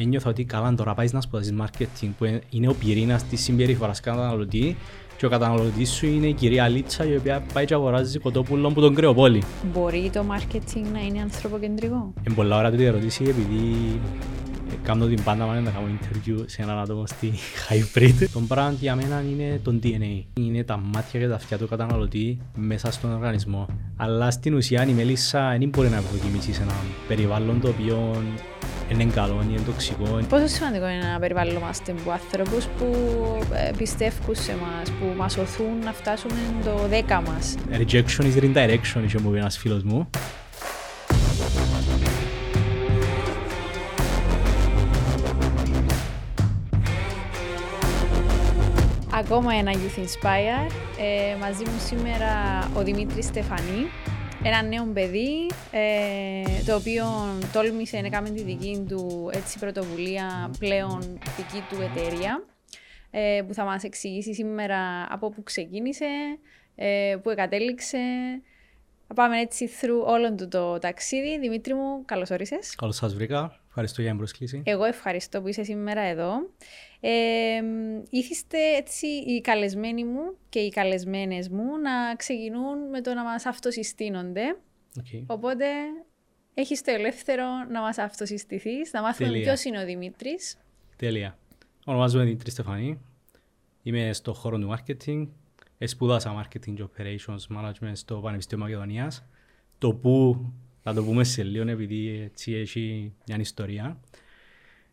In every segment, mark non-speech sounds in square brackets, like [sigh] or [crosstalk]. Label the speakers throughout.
Speaker 1: ένιωθα ότι καλά τώρα πάεις να σπουδάσεις marketing που είναι ο πυρήνας της συμπεριφοράς καταναλωτής και ο καταναλωτής σου είναι η κυρία Λίτσα η οποία πάει και αγοράζει κοτόπουλο από τον κρεοπόλη.
Speaker 2: Μπορεί το marketing να είναι ανθρωποκεντρικό;
Speaker 1: Είναι πολλά ώρα τούτη ερώτηση επειδή κάνω την πάντα μάλλον να κάνω interview σε έναν άτομο στη hybrid. [laughs] Το brand για μένα είναι το DNA. Είναι τα μάτια και τα αυτιά του καταναλωτή μέσα στον οργανισμό. Αλλά στην ουσία η μέλισσα δεν μπορεί να ευδοκιμήσει σε ένα περιβάλλον το οποίο είναι καλό, είναι τοξικό.
Speaker 2: Πόσο σημαντικό είναι να περιβάλλομαστε από άνθρωπους που ε, πιστεύουν σε εμάς, που μας οθούν να φτάσουμε το 10 μας;
Speaker 1: Rejection is redirection, είχε μου πει ένας φίλος μου.
Speaker 2: Ακόμα ένα Youth Inspire. Ε, μαζί μου σήμερα ο Δημήτρης Στεφανή, ένα νέο παιδί, ε, το οποίο τόλμησε να κάνει τη δική του έτσι, πρωτοβουλία, πλέον δική του εταιρεία, ε, που θα μας εξηγήσει σήμερα από πού ξεκίνησε, ε, πού εγκατέλειξε. Θα πάμε έτσι through όλο του το ταξίδι. Δημήτρη μου, καλώς όρισες.
Speaker 1: Καλώς σας βρήκα. Ευχαριστώ για την πρόσκληση.
Speaker 2: Εγώ ευχαριστώ που είσαι σήμερα εδώ. Ε, ήθιστε έτσι οι καλεσμένοι μου και οι καλεσμένες μου να ξεκινούν με το να μας αυτοσυστήνονται.
Speaker 1: Okay.
Speaker 2: Οπότε έχεις το ελεύθερο να μας αυτοσυστηθείς, να μάθουμε
Speaker 1: Τέλεια.
Speaker 2: ποιος είναι ο Δημήτρης.
Speaker 1: Τέλεια. Ονομάζομαι Δημήτρη Στεφανή. Είμαι στο χώρο του marketing. Σπούδασα marketing και operations management στο Πανεπιστήμιο Μακεδονίας. Το που θα το πούμε σε λίγο επειδή έτσι έχει μια ιστορία.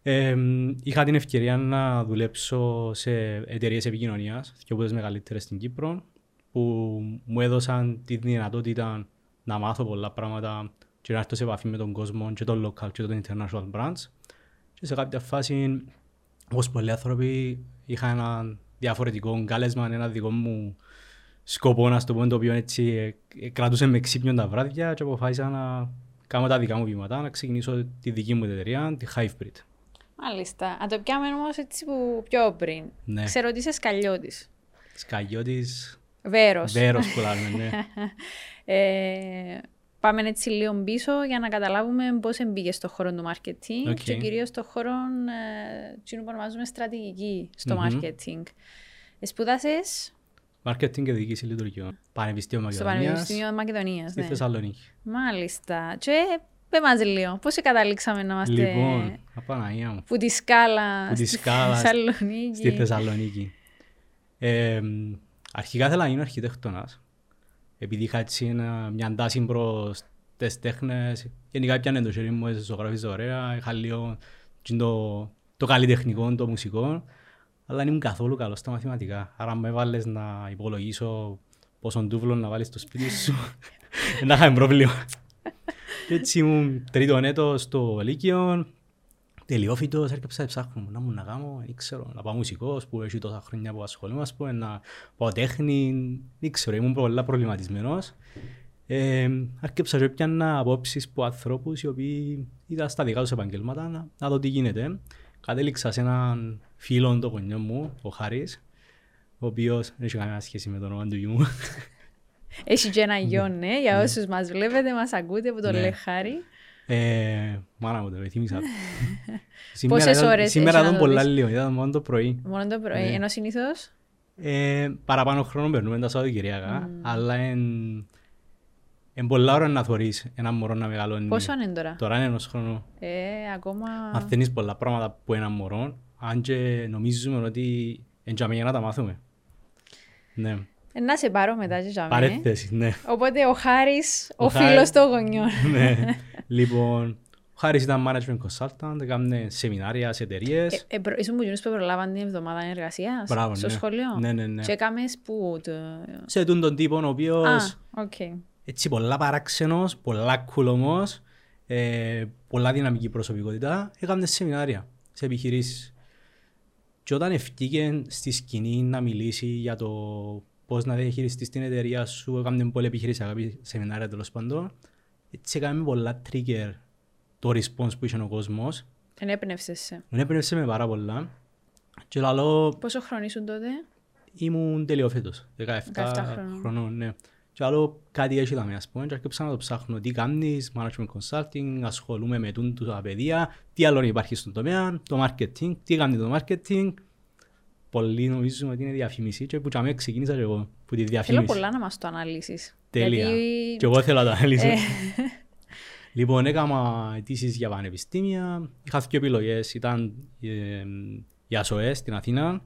Speaker 1: Ε, είχα την ευκαιρία να δουλέψω σε εταιρείες επικοινωνίας και από τις μεγαλύτερες στην Κύπρο που μου έδωσαν τη δυνατότητα να μάθω πολλά πράγματα και να έρθω σε επαφή με τον κόσμο και τον local και τον international brands. Και σε κάποια φάση, όπως πολλοί άνθρωποι, είχα ένα διαφορετικό κάλεσμα, ένα δικό μου σκοπό, να στο πω, το οποίο έτσι ε, ε, κρατούσε με ξύπνιο τα βράδια και αποφάσισα να κάνω τα δικά μου βήματα, να ξεκινήσω τη δική μου εταιρεία, τη Hivebreed.
Speaker 2: Μάλιστα. Να το πιάμε όμως έτσι που πιο πριν.
Speaker 1: Ναι.
Speaker 2: Ξέρω ότι είσαι Σκαλιώτης.
Speaker 1: Σκαγιώτης,
Speaker 2: Βέρος.
Speaker 1: βέρος που λέμε, ναι. [laughs]
Speaker 2: Ε, πάμε έτσι λίγο πίσω για να καταλάβουμε πώς μπήκε στο χώρο του marketing
Speaker 1: OK.
Speaker 2: και κυρίως στο χώρο ε, τζείνου που ονομάζουμε στρατηγική στο
Speaker 1: Μμμ.
Speaker 2: marketing. Σπουδάσες
Speaker 1: Marketing και διοίκηση λειτουργιών. Πανεπιστήμιο
Speaker 2: στο
Speaker 1: Μακεδονίας,
Speaker 2: Πανεπιστήμιο Μακεδονίας.
Speaker 1: στη
Speaker 2: Ναι.
Speaker 1: Θεσσαλονίκη.
Speaker 2: Μάλιστα. Και πες μας λίγο, πώς καταλήξαμε να είμαστε
Speaker 1: Λοιπόν, απαναγία μου.
Speaker 2: που τη σκάλα
Speaker 1: Που τη
Speaker 2: στη
Speaker 1: σκάλα
Speaker 2: Θεσσαλονίκη;
Speaker 1: στη Θεσσαλονίκη. Ε, αρχικά ήθελα να γίνω αρχιτέκτονας. Επειδή είχα έτσι ένα- μια τάση προς τις τέχνες. Γενικά πιάνε το χέρι μου, ζωγράφιζε ωραία. Είχα λίγο τζιν το, το καλλιτεχνικό, το μουσικό. Αλλά δεν ήμουν καθόλου καλός στα μαθηματικά. Άρα με έβαλες να υπολογίσω πόσον τούβλο να βάλεις στο σπίτι σου. [laughs] Να είχαμε πρόβλημα. Και έτσι ήμουν τρίτον έτος στο Λύκειο. Τελειόφυτος, έρκεψα να ψάχνω να μου να κάνω, δεν ξέρω, να πάω μουσικός που έχει τόσα χρόνια που ασχολούμαι, ας πούμε, να πάω τέχνη, δεν ξέρω, ήμουν πολλά προβληματισμένος. Ε, άρκεψα και πιάνα απόψεις από ανθρώπους οι οποίοι ήταν στα δικά τους επαγγέλματα, να, να δω τι γίνεται. Κατέληξα σε έναν φίλο το γονιό μου, ο Χάρης, ο οποίος δεν έχει καμία σχέση με το όνομα του γιού μου.
Speaker 2: Έχει και ένα γιο, ναι, για όσους μας βλέπετε, μας ακούτε που τον
Speaker 1: Ναι.
Speaker 2: λέει Χάρη.
Speaker 1: Ε, μάνα μου το θύμισα. [laughs]
Speaker 2: Πόσες
Speaker 1: ήταν-
Speaker 2: ώρες
Speaker 1: Σήμερα
Speaker 2: έχεις να
Speaker 1: ήταν
Speaker 2: το
Speaker 1: πολλά
Speaker 2: δεις;
Speaker 1: λίγο, ήταν μόνο το πρωί.
Speaker 2: Μόνο το πρωί,
Speaker 1: Ναι.
Speaker 2: ενώ συνήθως;
Speaker 1: Ε, παραπάνω χρόνο περνούμε τα Σαββατοκυριακά, αλλά εν, εν πολλά ώρα να θωρείς ένα μωρό να μεγαλώνει.
Speaker 2: πόσο είναι τώρα;
Speaker 1: Τώρα είναι ενός χρόνου.
Speaker 2: Ε, ακόμα...
Speaker 1: Μαθαίνεις πολλά πράγματα που ένα μωρό, αν και νομίζουμε ότι είναι για να τα μάθουμε. Ναι,
Speaker 2: Ε, να σε πάρω μετά και τζιαμαί.
Speaker 1: παρένθεση, ναι.
Speaker 2: Οπότε ο Χάρης, ο,
Speaker 1: Ο
Speaker 2: φίλος
Speaker 1: Χάρης-
Speaker 2: των γονιών.
Speaker 1: ναι. [laughs] Λοιπόν, ο Χάρης ήταν management consultant, έκανε σεμινάρια σε εταιρείες.
Speaker 2: Ε, ε, προ- ήσουν που τζείνους που προλάβαν την εβδομάδα εργασίας
Speaker 1: Μπράβο,
Speaker 2: στο
Speaker 1: ναι.
Speaker 2: σχολείο;
Speaker 1: Ναι, ναι, ναι.
Speaker 2: Και έκαμες που... Το...
Speaker 1: Σε τούντον τύπο ο οποίος...
Speaker 2: Α, οκ.
Speaker 1: έτσι πολλά παράξενος, πολλά cool όμως, ε, πολλά δυναμική προσωπικότητα, έκαμε σεμινάρια σε επιχειρήσεις. Και όταν ευκήκε στη σκηνή να μιλήσει για το πώς να διαχειριστείς την εταιρεία σου, έκαμε πολύ επιχειρήσιακά σεμινάρια τέλος πάντων, έτσι έκαμε πολλά trigger το response που είχε ο κόσμος.
Speaker 2: Ενέπνευσες σε.
Speaker 1: Με έπαιρνευσε με πάρα πολλά. Και λαλό,
Speaker 2: Πόσο χρόνο ήσουν τότε;
Speaker 1: ήμουν τελειόφετος, 17,
Speaker 2: 17 χρονών.
Speaker 1: χρονών, ναι. και άλλο κάτι έχει δάμε, ας πούμε, και άρχισα να το ψάχνω τι κάνεις, management consulting, ασχολούμαι με τούν τα παιδεία, τι άλλο υπάρχει στον τομέα, το marketing, τι κάνει το marketing. Πολλοί νομίζουν ότι είναι διαφήμιση και που και ξεκίνησα και εγώ που τη διαφήμιση.
Speaker 2: Θέλω πολλά να μας το αναλύσεις.
Speaker 1: Τέλεια.
Speaker 2: Γιατί...
Speaker 1: Και εγώ θέλω να το αναλύσω.
Speaker 2: Ε, [laughs]
Speaker 1: Λοιπόν, έκανα αιτήσεις για πανεπιστήμια. Είχα δύο επιλογές. Ήταν ε, η ΑΣΟΕ στην Αθήνα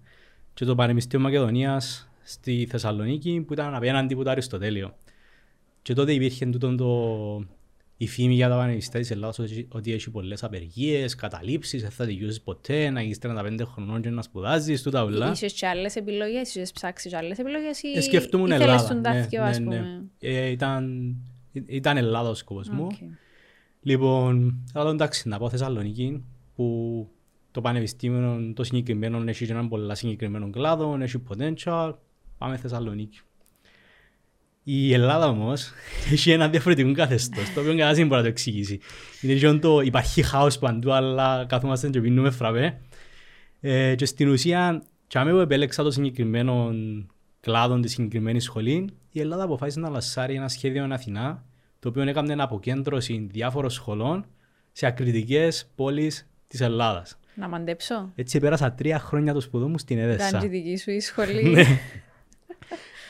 Speaker 1: και το Πανεπιστήμιο Μακεδονίας στη Θεσσαλονίκη που ήταν απέναντι που το Αριστοτέλειο. Και τότε υπήρχε τούτο το... η φήμη για τα πανεπιστήμια της Ελλάδας ότι, ότι έχει πολλές απεργίες, καταλήψεις, δεν θα τελειώσεις ποτέ, να έχεις 35 χρονών και να σπουδάζεις, τούτα ούλα.
Speaker 2: Ίσως και άλλες επιλογές, ίσως ψάξεις και άλλες επιλογές ή
Speaker 1: Ε, σκεφτούμουν
Speaker 2: ήθελες
Speaker 1: Ελλάδα.
Speaker 2: τον
Speaker 1: ναι,
Speaker 2: τάθιο,
Speaker 1: ναι,
Speaker 2: ας
Speaker 1: ναι.
Speaker 2: πούμε.
Speaker 1: Ε, ήταν, ήταν Ελλάδα ο σκοπός μου.
Speaker 2: Οκ.
Speaker 1: Λοιπόν, αλλά εντάξει, να πάω Θεσσαλονίκη που το πανεπιστήμιο το συγκεκριμένο έχει και έναν πολλά συγκεκριμένο κλάδο, έχει potential, πάμε Θεσσαλονίκη. Η Ελλάδα όμως [laughs] έχει ένα διαφορετικό καθεστώς, το οποίο κανένας δεν μπορεί να το εξηγήσει. Είναι και το υπάρχει χάος παντού, αλλά καθόμαστε και πίνουμε φραπέ. Ε, και στην ουσία, και άμα εγώ επέλεξα το συγκεκριμένο κλάδο τη συγκεκριμένη σχολή, η Ελλάδα αποφάσισε να λασάρει ένα σχέδιο στην Αθηνά, το οποίο έκανε αποκέντρωση διάφορων σχολών σε ακριτικές πόλεις της Ελλάδας.
Speaker 2: Να μαντέψω.
Speaker 1: Έτσι πέρασα τρία χρόνια τους σπουδού μου στην
Speaker 2: Ήταν
Speaker 1: Έδεσα.
Speaker 2: και δική σου η σχολή.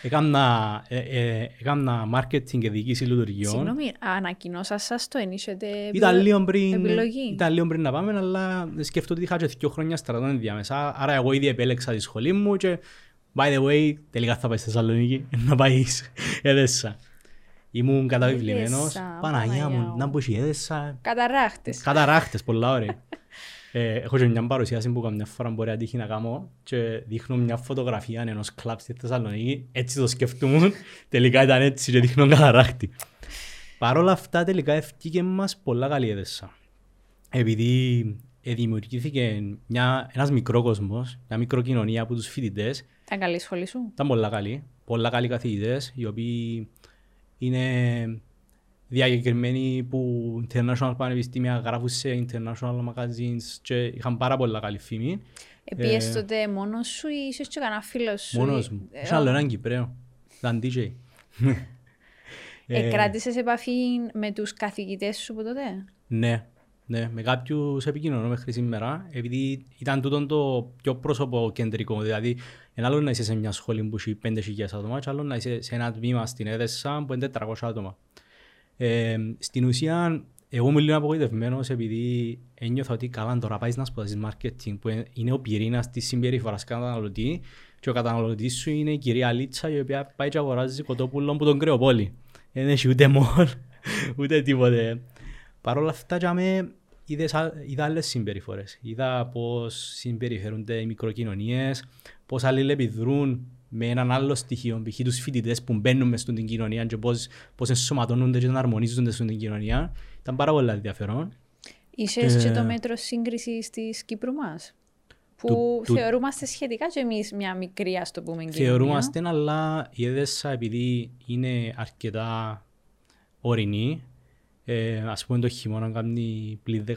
Speaker 1: Ναι. Έκανα, ε, ε, έκανα marketing και διοίκηση λειτουργιών.
Speaker 2: Συγγνώμη, ανακοινώσα σας το, ενίσχυετε
Speaker 1: Ήταν λίγο, πριν,
Speaker 2: επιλογή.
Speaker 1: ήταν λίγο πριν να πάμε, αλλά σκέφτομαι ότι είχα και δύο χρόνια στρατών ενδιάμεσα. Άρα εγώ ήδη επέλεξα τη σχολή μου και by the way, τελικά θα πάεις στη Θεσσαλονίκη [laughs] να πάεις [laughs] έδεσα. Ήμουν καταβιβλημένος.
Speaker 2: Έδεσα,
Speaker 1: Παναγιά
Speaker 2: Παναγιά
Speaker 1: μου,
Speaker 2: μου.
Speaker 1: να μπω και έδεσα.
Speaker 2: Καταράχτες.
Speaker 1: Καταράχτες, πολλά ωραία. [laughs] Ε, έχω και μια παρουσίαση που καμιά φορά μπορεί να τύχει να κάνω και δείχνω μια φωτογραφία ενός κλαμπ στη Θεσσαλονίκη. Έτσι το σκεφτούμουν. Τελικά ήταν έτσι και δείχνω καταράχτη. Παρ' όλα αυτά τελικά ευκήκε μας πολλά καλή έδεσα. Επειδή ε, δημιουργήθηκε μια, ένας μικρό κόσμος, μια μικροκοινωνία από τους φοιτητές
Speaker 2: Ήταν καλή η σχολή σου;
Speaker 1: ήταν πολλά καλοί. Πολλά καλοί καθηγητές, οι οποίοι είναι διακεκριμένοι που international πανεπιστήμια γράφουν σε international magazines και είχαν πάρα πολλά καλή φήμη.
Speaker 2: Επίες
Speaker 1: Ε,
Speaker 2: τότε μόνος σου ή ίσως και κανένα φίλος σου;
Speaker 1: Μόνος μου.
Speaker 2: Ε,
Speaker 1: Είχε άλλο έναν Κυπρέο. Ήταν DJ.
Speaker 2: Ε, κράτησες επαφή με τους καθηγητές σου από τότε;
Speaker 1: Ναι, ναι, με κάποιους επικοινωνώ μέχρι σήμερα, επειδή ήταν τούτο το πιο πρόσωπο κεντρικό. Δηλαδή, ένα άλλο να είσαι σε μια σχολή που έχει 5.000 άτομα, και άλλο να είσαι σε ένα τμήμα στην Έδεσα που είναι 400 άτομα. Ε, στην ουσία, εγώ είμαι λίγο απογοητευμένος επειδή ένιωθα ότι καλά τώρα πάεις να σπουδάσεις marketing που είναι ο πυρήνας της συμπεριφοράς καταναλωτή και ο καταναλωτής σου είναι η κυρία Λίτσα η οποία πάει και αγοράζει κοτόπουλο που τον κρεοπόλει. Δεν έχει ούτε μόλ, [laughs] ούτε τίποτε. Παρ' όλα αυτά για με είδες α- είδα άλλες συμπεριφορές. Είδα πώς συμπεριφέρονται οι μικροκοινωνίες, πώς αλληλεπιδρούν με έναν άλλο στοιχείο, π.χ. τους φοιτητές που μπαίνουν μες στην κοινωνία και πώς, πώς ενσωματώνονται και αρμονίζονται στην κοινωνία. Ήταν πάρα πολύ ενδιαφέρον.
Speaker 2: Είσαι και
Speaker 1: Ε,
Speaker 2: το μέτρο σύγκρισης της Κύπρου μας. Που
Speaker 1: Του- του-
Speaker 2: θεωρούμαστε σχετικά και εμείς μια μικρή, ας το πούμε, κοινωνία.
Speaker 1: Θεωρούμαστε, αλλά η Έδεσα επειδή είναι αρκετά ορεινή, ε, ας πούμε το χειμώνα κάνει πλην 14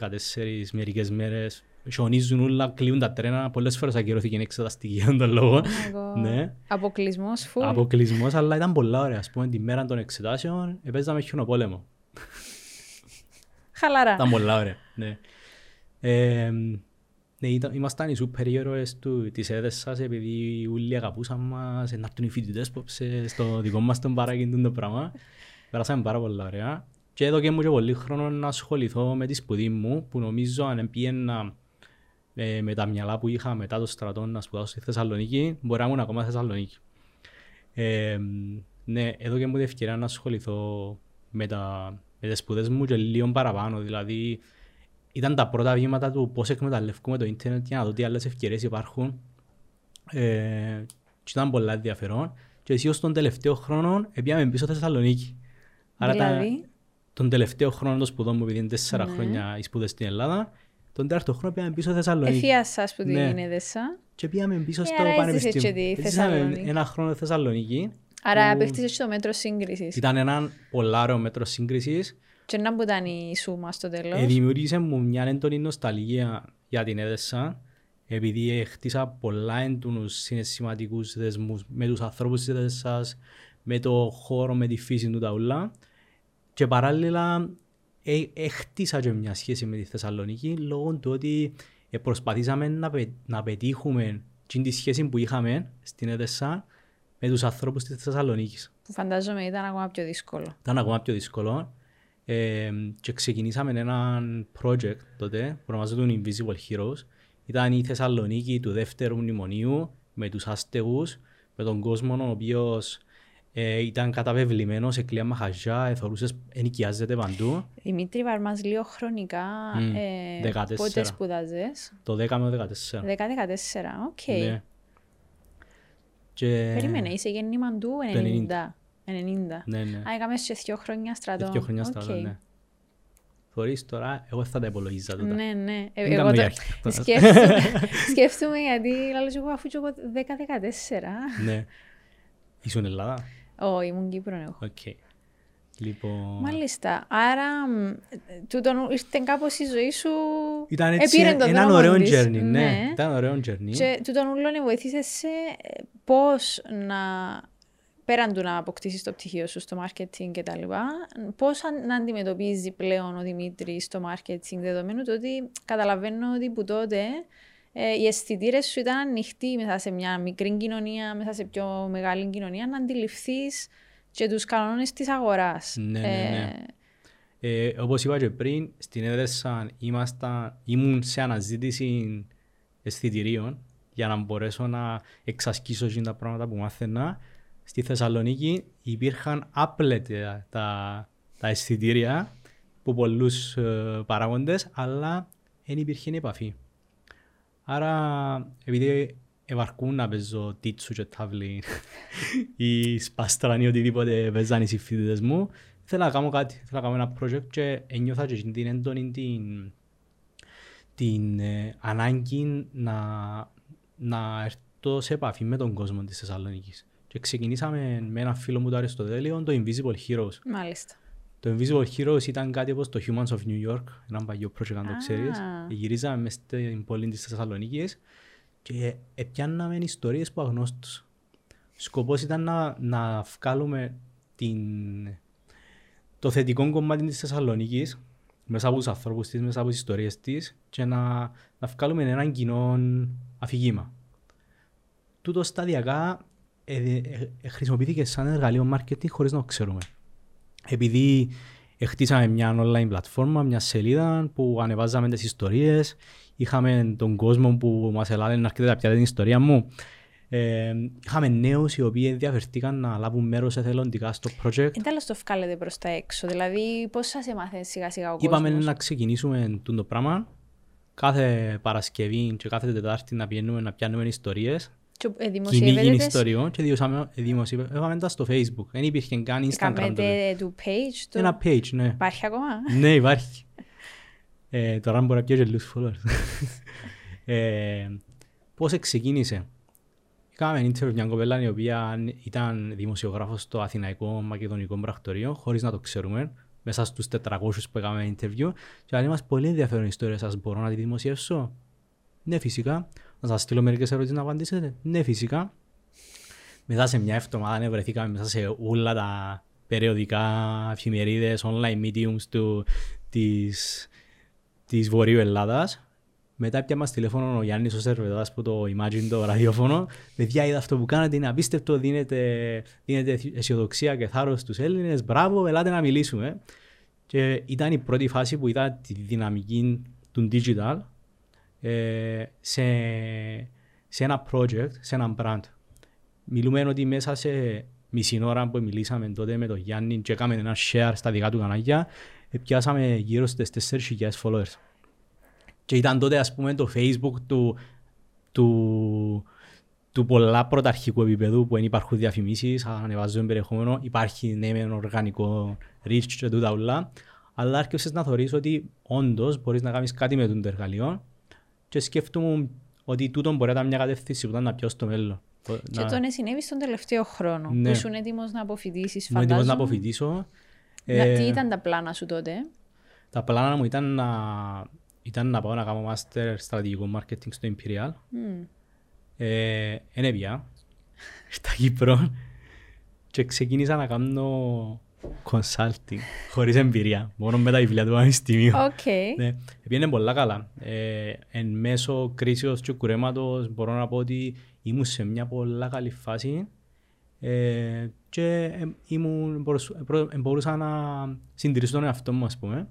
Speaker 1: μερικές μέρες, χιονίζουν όλα, κλείουν τα τρένα, πολλές φορές ακυρώθηκε η εξεταστική για τον λόγο.
Speaker 2: Εγώ...
Speaker 1: ναι.
Speaker 2: Αποκλεισμός, φου.
Speaker 1: Αποκλεισμός, αλλά ήταν πολλά ωραία. Ας πούμε, τη μέρα των εξετάσεων παίζαμε χιονοπόλεμο.
Speaker 2: Χαλαρά.
Speaker 1: Ήταν πολλά ωραία. Ναι. Ε, ναι, ήταν, ήμασταν οι σούπερ ήρωες του, της έδεσας επειδή όλοι αγαπούσαν μας, να έρθουν οι φοιτητές πόψε στο δικό μας τον παράγειν το πράγμα. Περάσαμε πάρα πολλά ωραία. Και εδώ και μου και πολύ χρόνο να ασχοληθώ με τη σπουδή μου που νομίζω αν πήγαινα ε, με τα μυαλά που είχα μετά το στρατό να σπουδάσω στη Θεσσαλονίκη, μπορεί να ήμουν ακόμα στη Θεσσαλονίκη. Ε, ναι, εδώ και μου την ευκαιρία να ασχοληθώ με, τα, με τις σπουδές μου και λίγο παραπάνω. Δηλαδή, ήταν τα πρώτα βήματα του πώς εκμεταλλεύουμε το ίντερνετ για να δω τι άλλες ευκαιρίες υπάρχουν. Ε, και ήταν πολλά ενδιαφέρον. Και εσύ ως τον τελευταίο χρόνο πήγαμε πίσω στη Θεσσαλονίκη. Άρα ήταν
Speaker 2: δηλαδή,
Speaker 1: τον τελευταίο χρόνο των σπουδών μου, επειδή είναι τέσσερα
Speaker 2: Ναι.
Speaker 1: χρόνια οι σπουδές στην Ελλάδα, τον τέταρτο χρόνο πήγαμε πίσω στη Θεσσαλονίκη.
Speaker 2: εφία σας που την
Speaker 1: Ναι.
Speaker 2: είναι δεσσα.
Speaker 1: Και πήγαμε πίσω
Speaker 2: Ε,
Speaker 1: στο
Speaker 2: άρα έζησες
Speaker 1: πανεπιστήμιο.
Speaker 2: και τη
Speaker 1: Έτσι είχαμε
Speaker 2: Θεσσαλονίκη.
Speaker 1: ένα χρόνο στη Θεσσαλονίκη.
Speaker 2: Άρα
Speaker 1: που
Speaker 2: απέκτησες και το μέτρο σύγκρισης.
Speaker 1: Ήταν ένα πολλά ωραίο μέτρο σύγκρισης.
Speaker 2: Και να που ήταν η σούμα στο τέλος.
Speaker 1: Ε, δημιούργησε μου μια έντονη νοσταλγία για την Έδεσα, επειδή χτίσα πολλά έντονους συναισθηματικούς δεσμούς με τους ανθρώπους της Έδεσας, με το χώρο, με τη φύση του τα ούλα. Και παράλληλα ε, έχτισα και μια σχέση με τη Θεσσαλονίκη λόγω του ότι ε, προσπαθήσαμε να, πε, να πετύχουμε τη σχέση που είχαμε στην ΕΔΕΣΑ με τους ανθρώπους της Θεσσαλονίκης.
Speaker 2: Που φαντάζομαι ήταν ακόμα πιο δύσκολο.
Speaker 1: Ήταν ακόμα πιο δύσκολο. Ε, και ξεκινήσαμε ένα project τότε που ονομαζόταν Invisible Heroes. Ήταν η Θεσσαλονίκη του δεύτερου μνημονίου με τους άστεγους, με τον κόσμο ο οποίος ε, ήταν καταβεβλημένος σε κλειστά μαγαζιά, εθωρούσες, ενοικιάζεται παντού.
Speaker 2: Δημήτρη, βάλ' μας λίγο χρονικά
Speaker 1: Μμ,
Speaker 2: ε,
Speaker 1: 14.
Speaker 2: πότε σπουδάζες;
Speaker 1: Το 10 με το 14.
Speaker 2: 10-14, οκ.
Speaker 1: Ναι. Και...
Speaker 2: Περίμενε, είσαι γέννημα του
Speaker 1: Το
Speaker 2: 90. 90.
Speaker 1: Ναι, ναι.
Speaker 2: Α, έκαμε σε δύο χρόνια στρατό.
Speaker 1: Δύο χρόνια
Speaker 2: Οκ.
Speaker 1: στρατό, ναι. Θωρείς τώρα, εγώ θα τα υπολογίζα τούτα.
Speaker 2: Ναι, ναι. Ε,
Speaker 1: Δεν
Speaker 2: εγώ
Speaker 1: κάνω
Speaker 2: το-
Speaker 1: για αρχιτέκτονας.
Speaker 2: σκέφτομαι, [laughs] σκέφτομαι γιατί λαλώ εγώ αφού και εγώ 10-14.
Speaker 1: Ναι. Ήσουν Ελλάδα;
Speaker 2: Όι, ήμουν Κύπρο εγώ.
Speaker 1: Οκ. Λοιπόν...
Speaker 2: Μάλιστα. Άρα, μ, τούτον ήρθε κάπως η ζωή σου.
Speaker 1: Ήταν έτσι
Speaker 2: Επήρε τον
Speaker 1: έναν
Speaker 2: δρόμο
Speaker 1: ωραίο
Speaker 2: της.
Speaker 1: journey, ναι. Ήταν ωραίο journey.
Speaker 2: Και τούτον ούλον βοήθησε σε πώς να, πέραν του να αποκτήσεις το πτυχίο σου στο marketing και τα λοιπά, πώς αν- να αντιμετωπίζει πλέον ο Δημήτρης το marketing δεδομένου του ότι καταλαβαίνω ότι που τότε ε, οι αισθητήρες σου ήταν ανοιχτοί μέσα σε μια μικρή κοινωνία, μέσα σε πιο μεγάλη κοινωνία, να αντιληφθείς και τους κανόνες της αγοράς.
Speaker 1: Ναι, ναι, ναι. Ε, όπως είπα και πριν, στην έδρεσα ήμασταν, ήμουν σε αναζήτηση αισθητηρίων για να μπορέσω να εξασκήσω εκείνα τα πράγματα που μάθαινα. Στη Θεσσαλονίκη υπήρχαν άπλετα τα, τα αισθητήρια από πολλούς ε, παράγοντες, αλλά δεν υπήρχε επαφή. Άρα, επειδή ευαρκούν να παίζω τίτσου και τάβλη [laughs] ή σπάστραν ή οτιδήποτε παίζαν οι συμφίτητες μου, θέλω να κάνω κάτι, θέλω να κάνω ένα project και ένιωθα και εκείνη την έντονη την, την ε, ανάγκη να, να έρθω σε επαφή με τον κόσμο της Θεσσαλονίκης. Και ξεκινήσαμε με ένα φίλο μου το Αριστοτέλειο, το Invisible Heroes.
Speaker 2: Μάλιστα.
Speaker 1: Το Invisible Heroes ήταν κάτι όπως το Humans of New York, ένα παλιό project αν το
Speaker 2: Α.
Speaker 1: ξέρεις. Γυρίζαμε μες στην πόλη της Θεσσαλονίκης και επιάνναμε ιστορίες που αγνώστους. Σκοπός ήταν να, να βγάλουμε την, το θετικό κομμάτι της Θεσσαλονίκης μέσα από τους ανθρώπους της, μέσα από τις ιστορίες της και να, να βγάλουμε έναν κοινό αφηγήμα. Τούτο σταδιακά ε, ε, ε, χρησιμοποιήθηκε σαν εργαλείο marketing χωρίς να το ξέρουμε επειδή χτίσαμε μια online πλατφόρμα, μια σελίδα που ανεβάζαμε τις ιστορίες, είχαμε τον κόσμο που μας ελάλε να αρκετά πια την ιστορία μου. Ε, είχαμε νέους οι οποίοι ενδιαφερθήκαν να λάβουν μέρος εθελοντικά στο project.
Speaker 2: Δεν τέλος το βγάλετε προς τα έξω. Δηλαδή, πώς σας έμαθε σιγά σιγά ο
Speaker 1: Είπαμε
Speaker 2: κόσμος.
Speaker 1: να ξεκινήσουμε το πράγμα. Κάθε Παρασκευή και κάθε Τετάρτη να πηγαίνουμε να πιάνουμε ιστορίες.
Speaker 2: Και, ε,
Speaker 1: Κυνήγι
Speaker 2: δημοσιεύετε τις-
Speaker 1: ιστοριών και δημοσιεύαμε- δημοσιεύαμε τα στο Facebook. Δεν υπήρχε καν Instagram τότε.
Speaker 2: Κάνετε του page του.
Speaker 1: Ένα page, ναι.
Speaker 2: Υπάρχει ακόμα;
Speaker 1: ναι, υπάρχει. Ε, τώρα μπορεί να πιω και λίγους followers. [laughs] ε, πώς ξεκίνησε; Κάναμε interview μια κοπέλα η οποία ήταν δημοσιογράφος στο Αθηναϊκό Μακεδονικό Πρακτορείο, χωρίς να το ξέρουμε, μέσα στους 400 που έκαμε interview. Και λέει μας πολύ ενδιαφέρον η ιστορία σας, μπορώ να τη δημοσιεύσω; Ναι, φυσικά. Να σας στείλω μερικές ερωτήσεις να απαντήσετε. Ναι, φυσικά. Μετά σε μια εβδομάδα βρεθήκαμε μέσα σε όλα τα περιοδικά, εφημερίδες, online mediums του, της, της Βορείου Ελλάδας. Μετά πια μας τηλέφωνο ο Γιάννης ο Σερβεδάς που το Imagine το ραδιόφωνο. Παιδιά είδα αυτό που κάνατε, είναι απίστευτο, δίνετε, δίνετε αισιοδοξία και θάρρος στους Έλληνες. Μπράβο, ελάτε να μιλήσουμε. Και ήταν η πρώτη φάση που είδα τη δυναμική του digital ε, σε, σε ένα project, σε ένα brand. Μιλούμε ότι μέσα σε μισή ώρα που μιλήσαμε τότε με τον Γιάννη και έκαμε ένα share στα δικά του κανάλια, ε, πιάσαμε γύρω στις 4.000 followers. Και ήταν τότε ας πούμε το facebook του, του, του πολλά πρωταρχικού επίπεδου που δεν υπάρχουν διαφημίσεις, ανεβάζουμε περιεχόμενο, υπάρχει ναι με οργανικό reach και τούτα όλα, αλλά άρχισες να θεωρείς ότι όντως μπορείς να κάνεις κάτι με το εργαλείο και σκέφτομαι ότι τούτο μπορεί να ήταν μια κατεύθυνση που ήταν να πιω στο μέλλον.
Speaker 2: Και
Speaker 1: Να-
Speaker 2: τον συνέβη στον τελευταίο χρόνο.
Speaker 1: Ναι.
Speaker 2: Που ήσουν έτοιμος να αποφοιτήσεις,
Speaker 1: Ήμουν έτοιμος
Speaker 2: φαντάζομαι.
Speaker 1: να αποφοιτήσω.
Speaker 2: Να-
Speaker 1: Ε,
Speaker 2: Τι ήταν τα πλάνα σου τότε;
Speaker 1: Τα πλάνα μου ήταν να, ήταν να πάω να κάνω master στρατηγικό marketing στο Imperial.
Speaker 2: Μμ.
Speaker 1: Ε, Εν έπια, [laughs] στα Κύπρο. και ξεκίνησα να κάνω consulting, χωρίς εμπειρία, μόνο με τα βιβλία του πανεπιστημίου.
Speaker 2: Οκ. [laughs]
Speaker 1: Ναι, πήγαινε πολλά καλά. Ε, εν μέσω κρίσεως και κουρέματος μπορώ να πω ότι ήμουν σε μια πολλά καλή φάση ε, και ε, ήμουν, μπορούσα, προ- ε, μπορούσα να συντηρήσω τον εαυτό μου, ας πούμε.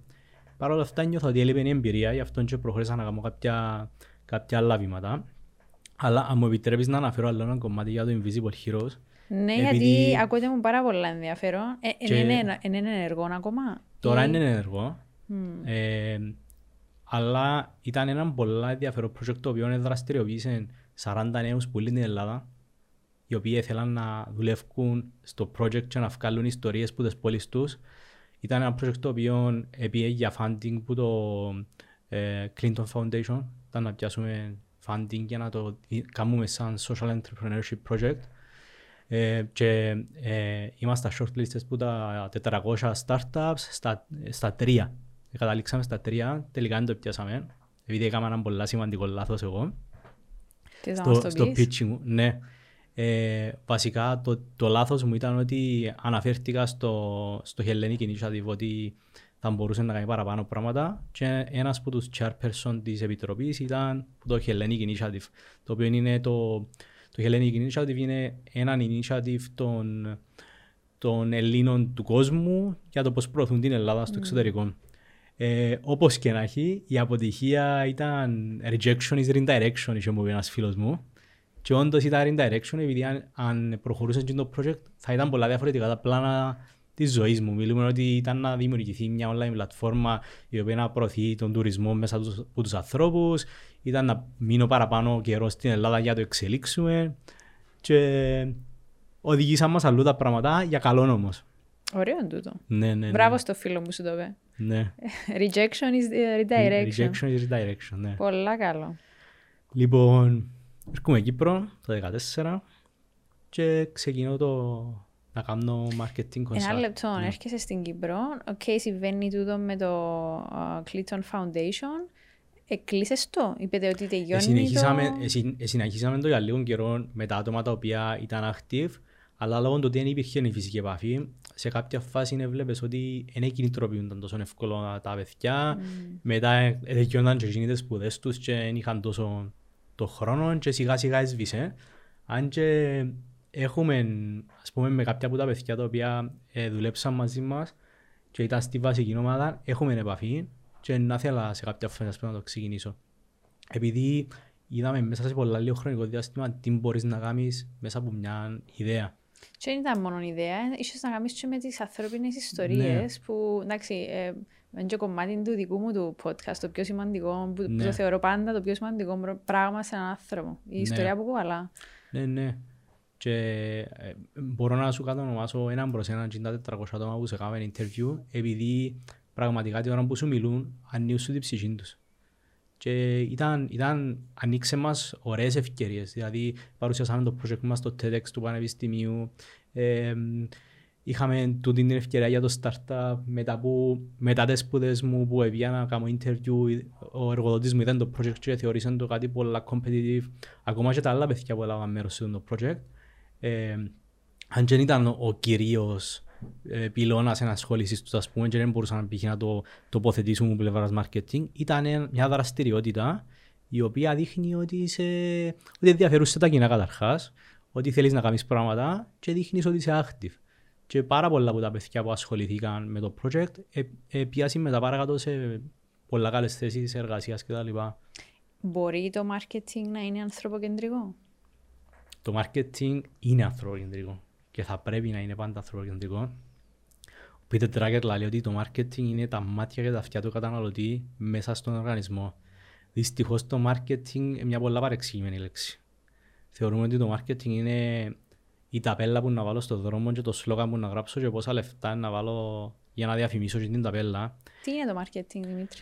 Speaker 1: Παρ' όλα αυτά νιώθω ότι έλειπε η εμπειρία, γι' αυτό και προχωρήσα να κάνω κάποια, κάποια άλλα βήματα. Αλλά αν μου επιτρέπεις να αναφέρω άλλο ένα κομμάτι για το Invisible Heroes,
Speaker 2: Ναι,
Speaker 1: Επειδή-
Speaker 2: γιατί ακούτε μου πάρα πολλά ενδιαφέρον. Ε,
Speaker 1: Και-
Speaker 2: είναι, είναι, είναι ενεργό ακόμα.
Speaker 1: τώρα
Speaker 2: Ή-
Speaker 1: είναι ενεργό,
Speaker 2: Μμ.
Speaker 1: Ε, αλλά ήταν ένα πολλά ενδιαφέρον project το οποίο δραστηριοποίησε 40 νέους που είναι στην Ελλάδα οι οποίοι ήθελαν να δουλεύουν στο project και να βγάλουν ιστορίες που τις πόλεις τους. Ήταν ένα project το οποίο έπιε για funding που το ε, Clinton Foundation ήταν να πιάσουμε funding για να το δι- κάνουμε σαν social entrepreneurship project ε, και ε, είμαστε shortlisted που τα 400 startups στα, στα τρία. Καταλήξαμε στα τρία, τελικά δεν το πιάσαμε, επειδή έκανα ένα πολύ σημαντικό λάθος εγώ
Speaker 2: Τι θα μας
Speaker 1: στο,
Speaker 2: το
Speaker 1: στο
Speaker 2: πεις;
Speaker 1: pitching μου. Ναι. Ε, βασικά το, το λάθος μου ήταν ότι αναφέρθηκα στο, στο Hellenic Initiative ότι θα μπορούσε να κάνει παραπάνω πράγματα και ένας από τους chairperson της Επιτροπής ήταν το Hellenic Initiative το οποίο είναι το, το Hellenic Initiative είναι ένα initiative των, των Ελλήνων του κόσμου για το πώς προωθούν την Ελλάδα στο εξωτερικό. Ε, όπως και να έχει, η αποτυχία ήταν rejection is redirection, είχε μου πει ένας φίλος μου. Και όντως ήταν redirection, επειδή αν, αν προχωρούσε και το project θα ήταν πολλά διαφορετικά τα πλάνα της ζωής μου. Μιλούμε ότι ήταν να δημιουργηθεί μια online πλατφόρμα η οποία να προωθεί τον τουρισμό μέσα τους, από τους ανθρώπους, ήταν να μείνω παραπάνω καιρό στην Ελλάδα για να το εξελίξουμε και οδηγήσαν μας αλλού τα πράγματα για καλό όμως.
Speaker 2: Ωραίο τούτο.
Speaker 1: Ναι, ναι, ναι.
Speaker 2: Μπράβο στο φίλο μου σου το είπε.
Speaker 1: Ναι. [laughs]
Speaker 2: Rejection is uh, redirection.
Speaker 1: Rejection is redirection, ναι.
Speaker 2: Πολλά καλό.
Speaker 1: Λοιπόν, έρχομαι Κύπρο το 2014 και ξεκινώ το να κάνω marketing consult.
Speaker 2: Ένα λεπτό,
Speaker 1: Ναι.
Speaker 2: έρχεσαι στην Κύπρο. Οκ, συμβαίνει τούτο με το ε, Clinton Foundation. Εκλείσες το, είπετε ότι τελειώνει
Speaker 1: Συνεχίσαμε,
Speaker 2: το...
Speaker 1: ε, συν- ε, συνεχίσαμε το για λίγο καιρό με τα άτομα τα οποία ήταν active, αλλά λόγω του ότι δεν υπήρχε η φυσική επαφή, σε κάποια φάση έβλεπες ότι δεν κινητοποιούνταν τόσο εύκολο τα παιδιά, μετά ε, τελειώναν και εκείνοι τις σπουδές τους και δεν είχαν τόσο το χρόνο και σιγά σιγά έσβησε. Αν και έχουμε, ας πούμε, με κάποια από τα παιδιά τα οποία ε, δουλέψαν μαζί μας και ήταν στη βασική ομάδα, έχουμε επαφή και να ήθελα σε κάποια φάση ας πούμε, να το ξεκινήσω. Επειδή είδαμε μέσα σε πολλά λίγο χρονικό διάστημα τι μπορείς να κάνεις μέσα από μια ιδέα.
Speaker 2: Και δεν ήταν μόνο ιδέα, ίσως να κάνεις και με τις ανθρώπινες ιστορίες που, εντάξει, ε, είναι και κομμάτι του δικού μου του podcast, το πιο σημαντικό, που, που
Speaker 1: Ναι.
Speaker 2: το θεωρώ πάντα το πιο σημαντικό προ- πράγμα σε έναν άνθρωπο. Η ιστορία που κουβαλά.
Speaker 1: Ναι, ναι. Και ε, μπορώ να σου κατονομάσω έναν προς έναν και τα 400 άτομα που σε κάνουν interview επειδή πραγματικά την ώρα που σου μιλούν ανοίγουν σου την ψυχή τους. Και ήταν, ήταν, ανοίξε μας ωραίες ευκαιρίες. Δηλαδή παρουσιάσαμε το project μας στο TEDx του Πανεπιστημίου. Ε, είχαμε τούτη την ευκαιρία για το startup μετά, που, μετά τις σπουδές μου που έβγαια να κάνω interview ο εργοδότης μου είδαν το project και θεώρησε το κάτι πολλά competitive ακόμα και τα άλλα παιδιά που έλαβαν μέρος σε αυτό το project ε, αν δεν ήταν ο, ο κυρίως ε, πυλώνας ενασχόλησης τους ας πούμε και δεν μπορούσαν να, π.χ. να το τοποθετήσουν από πλευράς marketing ήταν μια δραστηριότητα η οποία δείχνει ότι, είσαι, ότι ενδιαφέρουσαι τα κοινά καταρχάς ότι θέλεις να κάνεις πράγματα και δείχνεις ότι είσαι active. Και πάρα πολλά από τα παιδιά που ασχοληθήκαν με το project ε, ε, πιάσει μετά παρακάτω σε πολλά καλές θέσεις εργασίας κτλ.
Speaker 2: Μπορεί το marketing να είναι ανθρωποκεντρικό;
Speaker 1: Το marketing είναι ανθρωποκεντρικό και θα πρέπει να είναι πάντα ανθρωποκεντρικό. Ο Peter Drucker λέει ότι το marketing είναι τα μάτια και τα αυτιά του καταναλωτή μέσα στον οργανισμό. Δυστυχώς το marketing είναι μια πολλά παρεξηγημένη λέξη. Θεωρούμε ότι το marketing είναι η ταπέλα που να βάλω στον δρόμο και το σλόγαν που να γράψω και πόσα λεφτά να βάλω για να διαφημίσω και την ταπέλα.
Speaker 2: Τι είναι το marketing, Δημήτρη;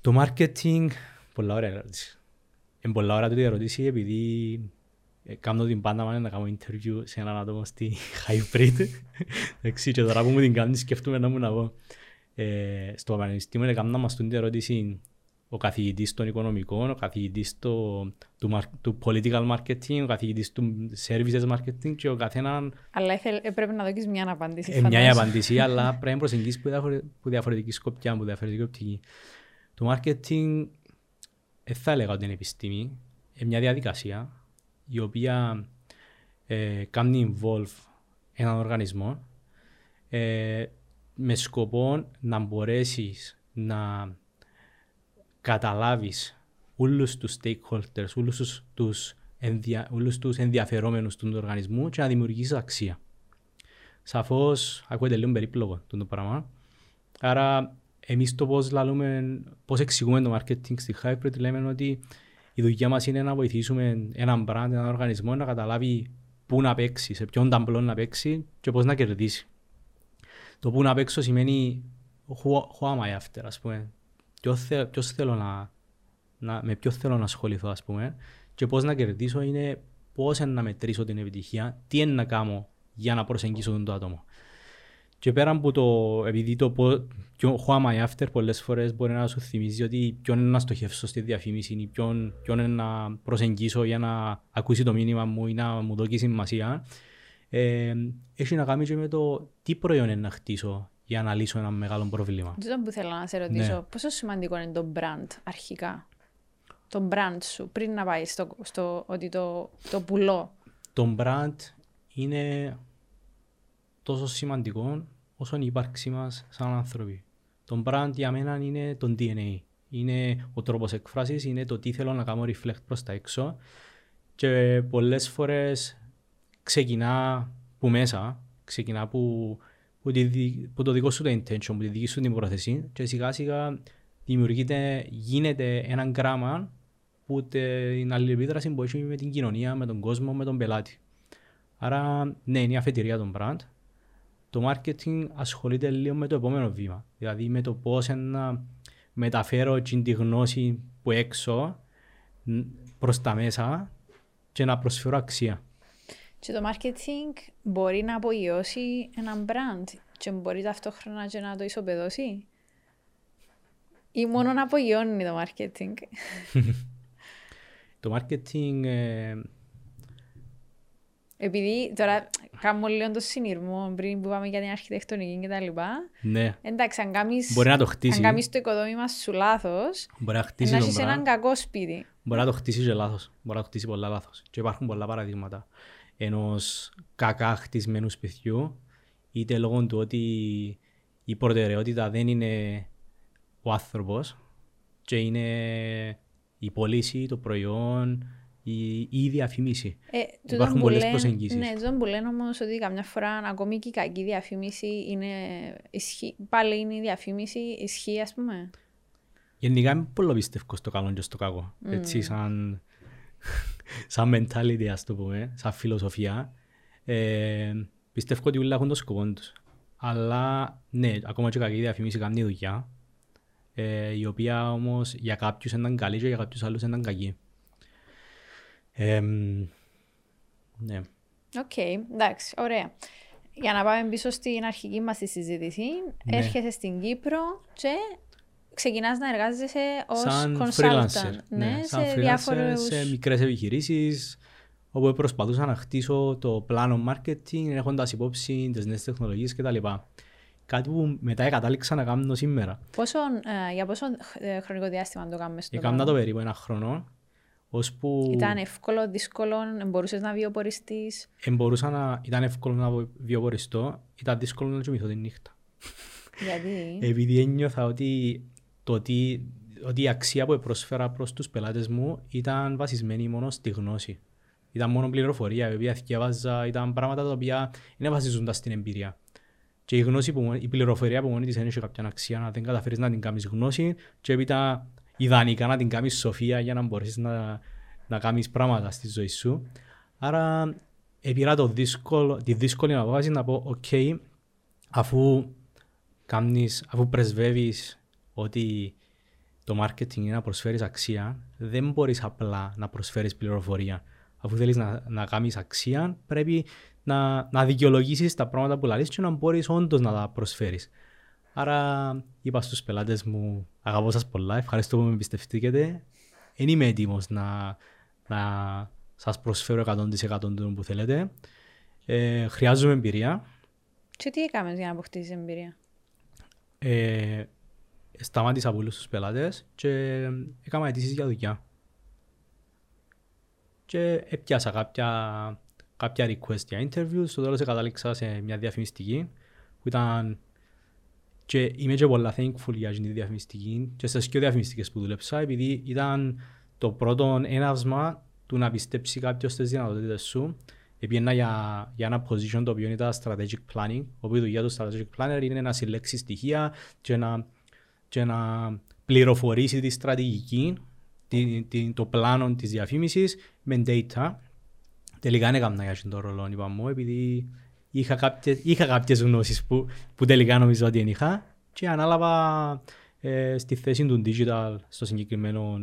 Speaker 1: Το marketing, πολλά ωραία ερώτηση. Είναι πολλά ωραία τούτη ερώτηση επειδή ε, κάνω την πάντα μάνα να κάνω interview σε έναν άτομο στη hybrid. [laughs] Εντάξει, και τώρα που μου την κάνεις σκέφτομαι να μου να πω. Ε, στο πανεπιστήμιο έκανα μας την ερώτηση ο καθηγητής των οικονομικών, ο καθηγητής το, του, μαρ- του political marketing, ο καθηγητής του services marketing και ο καθέναν
Speaker 2: Αλλά ήθελ- ε, πρέπει να δώσεις μια απάντηση.
Speaker 1: ε, μια η
Speaker 2: φαντάζομαι.
Speaker 1: απαντήση, [laughs] αλλά πρέπει να προσεγγίσεις που, διαφορε, που διαφορετική σκοπιά, που διαφορετική οπτική. Το marketing, δεν θα έλεγα ότι είναι επιστήμη, είναι μια διαδικασία η οποία ε, κάνει involve έναν οργανισμό ε, με σκοπό να μπορέσεις να καταλάβεις όλους τους stakeholders, όλους τους, τους, ενδια, όλους τους ενδιαφερόμενους του οργανισμού και να δημιουργήσεις αξία. Σαφώς ακούγεται λίγο περίπλοκο το πράγμα. Άρα εμείς το πώς, λαλούμε, πώς εξηγούμε το marketing στη Hybrid λέμε ότι η δουλειά μας είναι να βοηθήσουμε έναν brand, έναν οργανισμό να καταλάβει πού να παίξει, σε ποιον ταμπλό να παίξει και πώς να κερδίσει. Το πού να παίξω σημαίνει who, who am I after, ας πούμε. Ποιος, θε, ποιος θέλω να, να, με ποιος θέλω να ασχοληθώ, ας πούμε. Και πώς να κερδίσω είναι πώς να μετρήσω την επιτυχία, τι είναι να κάνω για να προσεγγίσω τον το άτομο. Και πέρα από το, επειδή το πω, ποιο, who am I after πολλές φορές μπορεί να σου θυμίζει ότι ποιον είναι να στοχεύσω στη διαφήμιση ή ποιον, ποιον είναι να προσεγγίσω για να ακούσει το μήνυμα μου ή να μου δώσει σημασία. Ε, έχει να κάνει και με το τι προϊόν είναι να χτίσω για να λύσω ένα μεγάλο πρόβλημα.
Speaker 2: Τούτο που θέλω να σε ρωτήσω,
Speaker 1: Ναι.
Speaker 2: πόσο σημαντικό είναι το brand αρχικά; Το brand σου, πριν να πάει στο, στο ότι το, το πουλώ.
Speaker 1: Το brand είναι τόσο σημαντικό όσο η ύπαρξή μας σαν άνθρωποι. Το brand για μένα είναι το DNA. Είναι ο τρόπος εκφράσης, είναι το τι θέλω να κάνω reflect προς τα έξω και πολλές φορές ξεκινά που μέσα, ξεκινά που, που, τη, δι- που το δικό σου το intention, που τη δική σου την πρόθεση και σιγά σιγά δημιουργείται, γίνεται έναν γράμμα που την αλληλεπίδραση που έχει με την κοινωνία, με τον κόσμο, με τον πελάτη. Άρα, ναι, είναι η αφετηρία των brand. Το marketing ασχολείται λίγο με το επόμενο βήμα. Δηλαδή με το πώς να μεταφέρω την τη γνώση που έξω ν- προς τα μέσα και να προσφέρω αξία.
Speaker 2: Και το marketing μπορεί να απογειώσει ένα brand και μπορείς ταυτόχρονα και να το ισοπεδώσει; Ή μόνο να απογειώνει το marketing; [laughs]
Speaker 1: Το marketing ε,
Speaker 2: Επειδή τώρα κάνουμε λίγο το συνειρμό πριν που πάμε για την αρχιτεκτονική και τα λοιπά.
Speaker 1: ναι,
Speaker 2: Εντάξει, αν κάνεις,
Speaker 1: μπορεί να το χτίσει,
Speaker 2: αν κάνεις το οικοδόμημα σου λάθος,
Speaker 1: μπορεί να
Speaker 2: να
Speaker 1: χτίσει τον
Speaker 2: έχεις έναν
Speaker 1: brand.
Speaker 2: κακό σπίτι.
Speaker 1: Μπορεί να το χτίσει και λάθος. Μπορεί να το χτίσει πολλά λάθος. Και υπάρχουν πολλά παραδείγματα ενός κακά χτισμένου σπιτιού είτε λόγω του ότι η προτεραιότητα δεν είναι ο άνθρωπος και είναι η πώληση, το προϊόν, η, η η διαφήμιση.
Speaker 2: Ε, τούτον
Speaker 1: Υπάρχουν
Speaker 2: που
Speaker 1: πολλές
Speaker 2: λένε-
Speaker 1: προσεγγίσεις.
Speaker 2: Ναι, τούτον που λένε όμως ότι καμιά φορά ακόμη και η κακή διαφήμιση είναι ισχύ, πάλι είναι η διαφήμιση ισχύει ας πούμε.
Speaker 1: Γενικά είμαι πολύ πιστεύω στο καλό και στο κακό. Έτσι, σαν, σαν mentality, ας το πούμε, σαν φιλοσοφία. Ε, πιστεύω ότι όλα έχουν το σκοπό τους. Αλλά, ναι, ακόμα και κακή διαφήμιση κάνει δουλειά, ε, η οποία όμως για κάποιους ήταν καλή και για κάποιους άλλους ήταν κακή. Ε, ναι.
Speaker 2: Οκ, εντάξει, ωραία. Για να πάμε πίσω στην αρχική μας τη συζήτηση,
Speaker 1: Ναι.
Speaker 2: έρχεσαι στην Κύπρο και ξεκινάς να εργάζεσαι ως
Speaker 1: σαν
Speaker 2: consultant.
Speaker 1: freelancer.
Speaker 2: Ναι,
Speaker 1: σαν
Speaker 2: σε
Speaker 1: freelancer
Speaker 2: διάφορους...
Speaker 1: σε μικρές επιχειρήσεις όπου προσπαθούσα να χτίσω το πλάνο marketing έχοντας υπόψη τις νέες τεχνολογίες κτλ. Κάτι που μετά κατάληξα να κάνω σήμερα.
Speaker 2: Πόσο, ε, για πόσο ε, χρονικό διάστημα το κάνουμε στο
Speaker 1: Έκανα το περίπου ένα χρόνο, ώσπου
Speaker 2: Ήταν εύκολο, δύσκολο, μπορούσες να βιοποριστείς.
Speaker 1: εμπορούσα να... ήταν εύκολο να βιοποριστώ, ήταν δύσκολο να κοιμηθώ τη νύχτα.
Speaker 2: Γιατί... [laughs]
Speaker 1: Επειδή ένιωθα ότι, το ότι, ότι η αξία που προσφέρα προς τους πελάτες μου ήταν βασισμένη μόνο στη γνώση. Ήταν μόνο πληροφορία, η οποία δκιέβαζα, ήταν πράγματα τα οποία δεν βασίζονταν στην εμπειρία. Και η, γνώση που, μόνη- η πληροφορία που μόνη της δεν έχει κάποια αξία, αν δεν καταφέρεις να την κάνεις γνώση και έπειτα ιδανικά να την κάνεις σοφία για να μπορέσεις να, να κάνεις πράγματα στη ζωή σου. Άρα επήρα το δύσκολο, τη δύσκολη απόφαση να πω, οκ, αφού κάνεις, αφού πρεσβεύεις ότι το marketing είναι να προσφέρεις αξία, δεν μπορείς απλά να προσφέρεις πληροφορία. Αφού θέλεις να, να κάνεις αξία, πρέπει να, να δικαιολογήσεις τα πράγματα που λαλείς και να μπορείς όντως να τα προσφέρεις. Άρα είπα στους πελάτες μου, αγαπώ σας πολλά, ευχαριστώ που με εμπιστευτήκετε. Δεν είμαι έτοιμος να, να σας προσφέρω 100% του που θέλετε. Ε, χρειάζομαι εμπειρία.
Speaker 2: Και τι έκαμες για να αποκτήσεις εμπειρία;
Speaker 1: Ε, σταμάτησα από όλους τους πελάτες και έκανα αιτήσεις για δουλειά. Και έπιασα κάποια, κάποια request για interviews, στο τέλος κατάληξα σε μια διαφημιστική που ήταν και είμαι και πολλά thankful για την διαφημιστική και στις δύο διαφημιστικές που δούλεψα επειδή ήταν το πρώτο έναυσμα του να πιστέψει κάποιος στις δυνατότητες σου Επιένα για, για ένα position το οποίο ήταν strategic planning, όπου η δουλειά του strategic planner είναι να συλλέξει στοιχεία και να, και να πληροφορήσει τη στρατηγική, τη, τη, το πλάνο της διαφήμισης με data. Τελικά δεν έκανα για τον ρόλο, είπα μου, επειδή είχα κάποιες, είχα κάποιες γνώσεις που, που τελικά νομίζω ότι δεν είχα και ανάλαβα ε, στη θέση του digital στο συγκεκριμένο,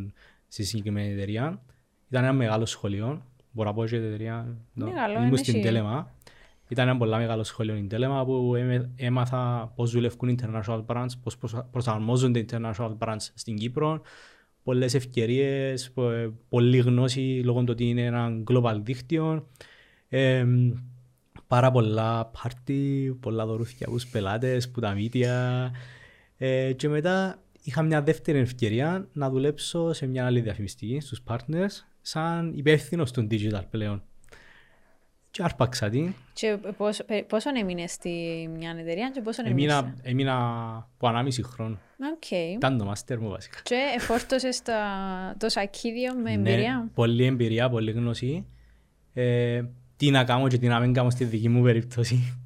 Speaker 1: στη συγκεκριμένη εταιρεία. Ήταν ένα μεγάλο σχολείο μπορώ να πω και εταιρεία. Ήμουν στην Τέλεμα. Ήταν ένα πολύ μεγάλο σχολείο στην Τέλεμα που έμαθα πώς δουλεύουν international brands, πώς προσαρμόζονται international brands στην Κύπρο. Πολλές ευκαιρίες, πολλή γνώση λόγω του ότι είναι ένα global δίκτυο. Ε, πάρα πολλά πάρτι, πολλά δωρούθια από τους πελάτες, που τα μύτια. Ε, και μετά είχα μια δεύτερη ευκαιρία να δουλέψω σε μια άλλη διαφημιστική, στους partners, σαν υπεύθυνος του digital πλέον. Και άρπαξα την.
Speaker 2: Και πόσο, πόσο έμεινες στη μια εταιρεία και πόσο
Speaker 1: έμεινες. Έμεινα από ανάμιση χρόνο.
Speaker 2: Okay.
Speaker 1: Ήταν το μάστερ μου βασικά.
Speaker 2: Και εφόρτωσες το, το σακίδιο με εμπειρία;
Speaker 1: Ναι, πολλή εμπειρία, πολλή γνώση. Ε, τι να κάνω και τι να μην κάνω στη δική μου περίπτωση.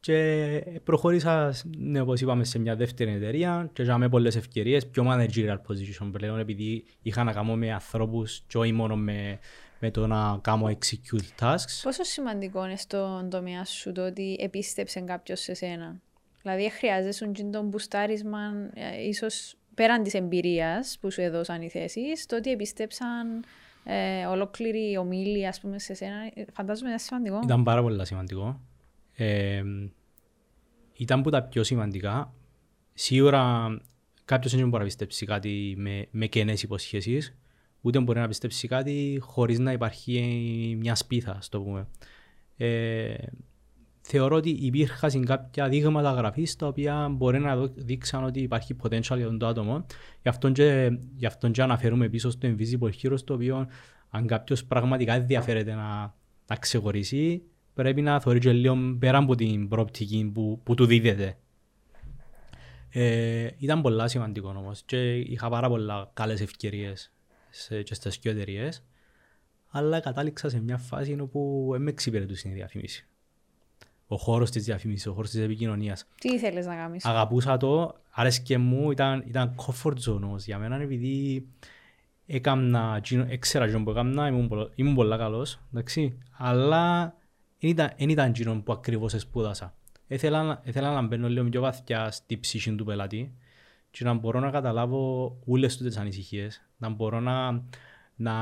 Speaker 1: Και προχώρησα, ναι, όπως είπαμε, σε μια δεύτερη εταιρεία και είχαμε πολλές ευκαιρίες, πιο managerial position πλέον, επειδή είχα να κάνω με ανθρώπους και όχι μόνο με, με το να κάνω execute tasks.
Speaker 2: Πόσο σημαντικό είναι στον τομέα σου το ότι επίστεψε κάποιος σε σένα; Δηλαδή, χρειάζεσαι τον μπουστάρισμα, ε, ίσως πέραν της εμπειρίας που σου έδωσαν οι θέσεις, το ότι επίστεψαν ε, ολόκληρη ομίλη, ας πούμε, σε σένα, φαντάζομαι είναι σημαντικό.
Speaker 1: Ήταν πάρα πολύ σημαντικό. Ε, ήταν που τα πιο σημαντικά. Σίγουρα κάποιος δεν μπορεί να πιστέψει κάτι με, με κενές υποσχέσεις, ούτε μπορεί να πιστέψει κάτι χωρίς να υπάρχει μια σπίθα, στο πούμε. Ε, θεωρώ ότι υπήρχαν κάποια δείγματα γραφής τα οποία μπορεί να δείξαν ότι υπάρχει potential για τον το άτομο. Γι' αυτό και, γι αυτό και αναφέρουμε πίσω στο Invisible Hero, το οποίο αν κάποιος πραγματικά ενδιαφέρεται να, να ξεχωρίσει, πρέπει να θεωρεί και λίγο πέρα από την προοπτική που, που του δίδεται. Ε, ήταν πολλά σημαντικό όμως και είχα πάρα πολλά καλές ευκαιρίες σε, και στις δύο εταιρείες αλλά κατάληξα σε μια φάση όπου δεν με εξυπηρετούσε η διαφήμιση. Ο χώρος της διαφήμισης, ο χώρος της επικοινωνίας.
Speaker 2: Τι ήθελες να κάνεις;
Speaker 1: Αγαπούσα το, άρεσκε μου, ήταν, ήταν comfort zone όμως για μένα επειδή έκανα, έξερα που έκανα, ήμουν, ήμουν πολλά καλός, εντάξει, αλλά δεν ήταν εκείνο που ακριβώς σπούδασα. Ήθελα, ήθελα να μπαίνω λίγο πιο βαθιά στη ψυχή του πελάτη και να μπορώ να καταλάβω όλες τις ανησυχίες, να μπορώ να, να,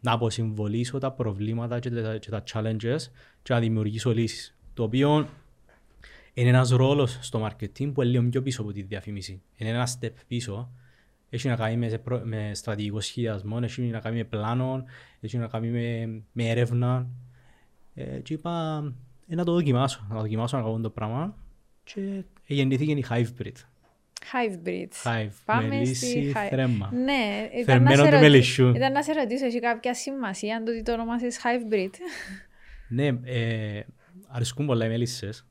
Speaker 1: να αποσυμβολήσω τα προβλήματα και τα, και τα challenges και να δημιουργήσω λύσεις. Το οποίο είναι ένας ρόλος στο marketing που είναι λίγο πιο πίσω από τη διαφήμιση. Είναι ένα step πίσω. Έχει να κάνει με, με στρατηγικό σχεδιασμό, έχει να κάνει με πλάνο, έχει να κάνει με, με έρευνα, ε, και είπα ε, να το δοκιμάσω, να δοκιμάσω να κάνω το πράγμα και γεννήθηκε η Hivebreed.
Speaker 2: Hivebreed.
Speaker 1: Hive, Πάμε μελίσι, θρέμμα.
Speaker 2: Ναι,
Speaker 1: ήταν να, σε ρωτήσω,
Speaker 2: ήταν να σε ρωτήσω, έχει κάποια σημασία αν το ότι το ονομάσεις Hivebreed.
Speaker 1: ναι, ε, αρέσκουν πολλά οι μελισσές.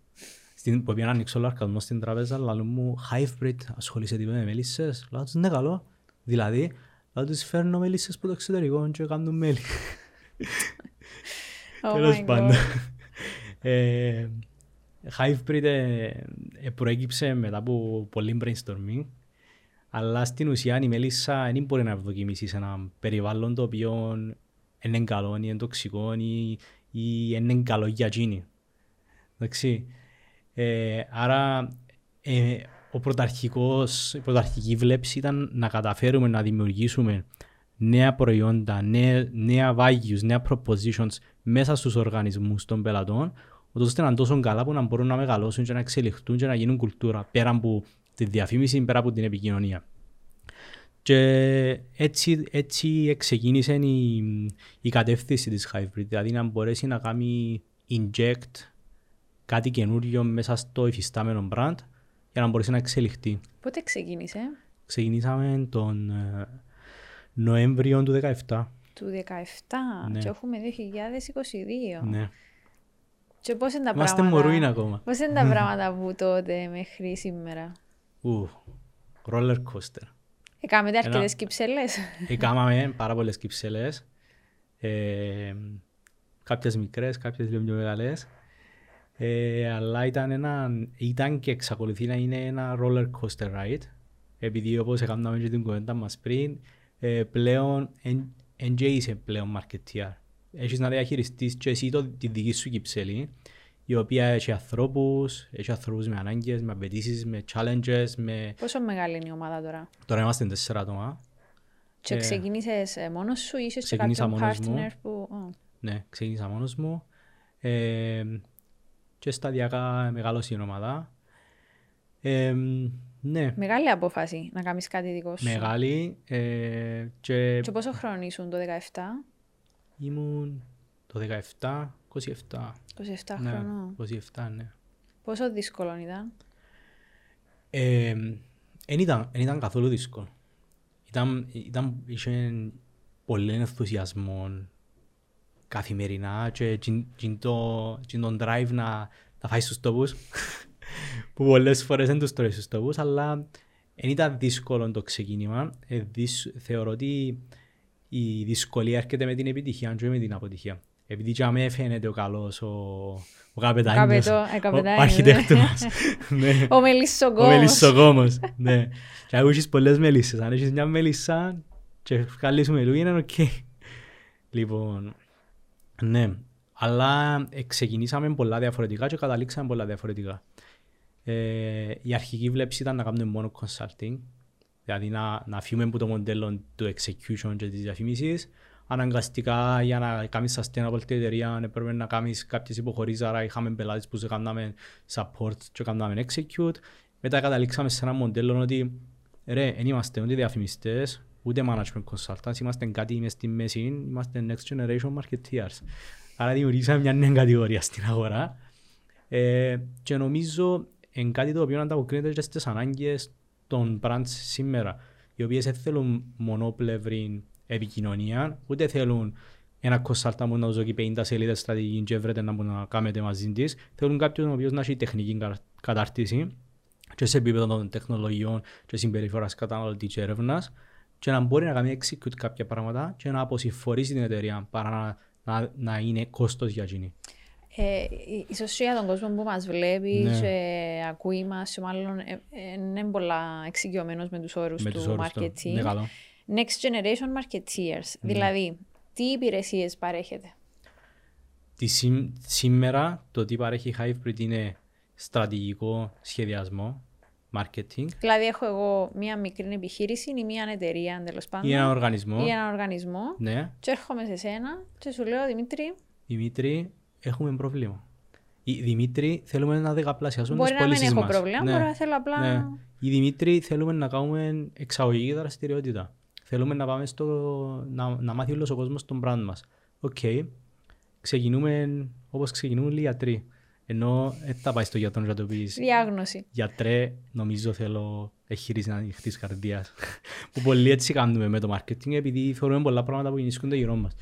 Speaker 1: Στην, που πήγα να ανοίξω λαρκασμό στην τράπεζα, λέω μου Hivebreed, ασχολείσαι τίποτα με μελισσές. Λέω τους ναι καλό. Δηλαδή, λέω τους φέρνω μελισσές από το εξωτερικό και κάνουν μέλι.
Speaker 2: Oh Τέλος πάντων.
Speaker 1: ε, Hivebreed ε, ε, προέκυψε μετά από πολύ brainstorming αλλά στην ουσία η μέλισσα δεν μπορεί να ευδοκιμήσεις σε ένα περιβάλλον το οποίο είναι καλό ή είναι τοξικό ή, ή είναι καλό για εκείνη. Εντάξει. Ε, άρα ε, ο πρωταρχικός, η πρωταρχική βλέψη ήταν να καταφέρουμε να δημιουργήσουμε νέα προϊόντα, νέα, νέα values, νέα propositions μέσα στους οργανισμούς των πελατών, ούτως ώστε να είναι τόσο καλά που να μπορούν να μεγαλώσουν και να εξελιχθούν και να γίνουν κουλτούρα πέρα από τη διαφήμιση, πέρα από την επικοινωνία. Και έτσι, έτσι ξεκίνησε η, η κατεύθυνση της Hybrid, δηλαδή να μπορέσει να κάνει inject κάτι καινούριο μέσα στο υφιστάμενο brand για να μπορέσει να εξελιχθεί.
Speaker 2: Πότε ξεκίνησε;
Speaker 1: Ξεκινήσαμε τον ε, Νοέμβριο του 2017.
Speaker 2: Του 2017
Speaker 1: Ναι.
Speaker 2: και έχουμε 2022.
Speaker 1: Ναι.
Speaker 2: Και πώς είναι τα
Speaker 1: Είμαστε
Speaker 2: πράγματα;
Speaker 1: μωρούιν ακόμα.
Speaker 2: Πώς είναι τα [laughs] πράγματα από τότε μέχρι σήμερα;
Speaker 1: Ου, roller coaster.
Speaker 2: Έκαμετε
Speaker 1: Ένα-
Speaker 2: αρκετές κυψέλες.
Speaker 1: Έκαναμε [laughs] πάρα πολλές κυψέλες. Ε, κάποιες μικρές, κάποιες λίγο πιο μεγάλες. Ε, αλλά ήταν, ένα, ήταν και εξακολουθεί να είναι ένα roller coaster ride. Επειδή όπως έκαναμε και την κουβέντα μας πριν, ε, πλέον εν και είσαι πλέον marketeer. Έχεις να διαχειριστείς και εσύ το, τη δική σου κυψέλη, η οποία έχει ανθρώπους, έχει ανθρώπους με ανάγκες, με απαιτήσεις, με challenges, με...
Speaker 2: Πόσο μεγάλη είναι η ομάδα τώρα;
Speaker 1: Τώρα είμαστε τέσσερα άτομα.
Speaker 2: Και
Speaker 1: Ε,
Speaker 2: ξεκίνησες ε, μόνος σου ή είσαι και
Speaker 1: ξεκίνησα
Speaker 2: κάποιον
Speaker 1: μόνος μου.
Speaker 2: partner που... Ω.
Speaker 1: Ναι, ξεκίνησα μόνος μου. Ε, και σταδιακά μεγάλωσε η ομάδα. Ε, ναι,
Speaker 2: Μεγάλη απόφαση να κάνεις κάτι δικός σου.
Speaker 1: μεγάλη. Ε, και
Speaker 2: Και πόσο χρόνο ήσουν το 17,
Speaker 1: ήμουν το 17, 27.
Speaker 2: 27
Speaker 1: Ναι,
Speaker 2: χρονών.
Speaker 1: 27, ναι.
Speaker 2: Πόσο δύσκολο ήταν;
Speaker 1: Ε, εν ήταν, εν ήταν καθόλου δύσκολο. Ήταν, ήταν, είχε πολύ ενθουσιασμό καθημερινά και τζιν- τζιν το, τζιν τον drive να, να φάει στους τόπους [laughs] που πολλές φορές δεν τους τρώει στους τόπους αλλά δεν ήταν δύσκολο το ξεκίνημα. Ε, δυσ- θεωρώ ότι η δυσκολία έρχεται με την επιτυχία και με την αποτυχία. Επειδή τζιαμαί φαίνεται ο καλός, ο, ο καπετάνιος,
Speaker 2: Καπετό- ε,
Speaker 1: ο, ο
Speaker 2: καπετάνιος,
Speaker 1: αρχιτέκτονας. ναι.
Speaker 2: Ο [laughs]
Speaker 1: Ο
Speaker 2: μελισσοκόμος.
Speaker 1: μελισσοκόμος, ναι. Και αν έχεις πολλές μελισσές, αν έχεις μια μελισσά και βγάλεις μελού, είναι οκ. Λοιπόν, ναι. Αλλά ε, ξεκινήσαμε πολλά διαφορετικά και καταλήξαμε πολλά διαφορετικά. Ε, η αρχική βλέψη ήταν να κάνουμε μόνο consulting, δηλαδή να, να φύγουμε από το μοντέλο του execution και της διαφήμισης. Αναγκαστικά για να κάνεις sustainable την εταιρεία έπρεπε να κάνεις κάποιες υποχωρήσεις, άρα είχαμε πελάτες που σε κάναμε support και κάναμε execute. Μετά καταλήξαμε σε ένα μοντέλο ότι ρε, δεν είμαστε ούτε διαφημιστές, ούτε management consultants, είμαστε κάτι μες στη μέση, είμαστε next generation marketeers. Άρα δημιουργήσαμε μια νέα κατηγορία στην αγορά ε, και νομίζω είναι κάτι το οποίο ανταποκρίνεται και στις ανάγκες των brands σήμερα, οι οποίες δεν θέλουν μονοπλευρή επικοινωνία, ούτε θέλουν ένα consultant που να τους δώσει 50 σελίδες στρατηγική και βρετε να μπορεί να κάνετε μαζί της. Θέλουν κάποιον ο οποίος να έχει τεχνική κα- κατάρτιση και σε επίπεδο των τεχνολογιών και συμπεριφοράς καταναλωτής και έρευνας και να μπορεί να κάνει execute κάποια πράγματα και να αποσυμφορήσει την εταιρεία παρά να, να, να είναι κόστος για εκείνη.
Speaker 2: Ε, ί- ίσως και για τον κόσμο που μας βλέπει
Speaker 1: Ναι.
Speaker 2: και ακούει μας και μάλλον ε, ε, είναι πολλά εξοικειωμένος με τους όρους
Speaker 1: Με
Speaker 2: του
Speaker 1: τους όρους του.
Speaker 2: marketing.
Speaker 1: Ναι, καλό.
Speaker 2: Next generation marketeers.
Speaker 1: Ναι.
Speaker 2: Δηλαδή, τι υπηρεσίες παρέχετε.
Speaker 1: Τη σήμ- σήμερα το τι παρέχει η Hybrid είναι στρατηγικό σχεδιασμό, marketing
Speaker 2: Δηλαδή, έχω εγώ μία μικρή επιχείρηση ή μία εταιρεία τέλο πάντων.
Speaker 1: ή ένα οργανισμό.
Speaker 2: ή έναν οργανισμό.
Speaker 1: Ναι,
Speaker 2: Και έρχομαι σε σένα και σου λέω, Δημήτρη,
Speaker 1: Δημήτρη, έχουμε πρόβλημα. Η Δημήτρη θέλουμε να δεκαπλασιάσουμε
Speaker 2: μπορεί
Speaker 1: τις
Speaker 2: να μην
Speaker 1: πωλήσεις
Speaker 2: έχω
Speaker 1: μας.
Speaker 2: πρόβλημα,
Speaker 1: Ναι.
Speaker 2: μπορεί να θέλω απλά.
Speaker 1: Ναι. Ε Δημήτρη θέλουμε να κάνουμε εξαγωγική δραστηριότητα. Θέλουμε να πάμε στο, να, να μάθει όλος ο κόσμος τον brand μας. Οκ. Ξεκινούμε όπως ξεκινούν οι ιατροί. Ενώ δεν θα πάει στο γιατρό να το πεις
Speaker 2: Διάγνωση.
Speaker 1: γιατρέ, νομίζω θέλω εγχείρηση ανοιχτής καρδίας. [laughs] που πολλοί έτσι κάνουμε με το marketing επειδή θεωρούμε πολλά πράγματα που γεννήσκονται γύρω μας.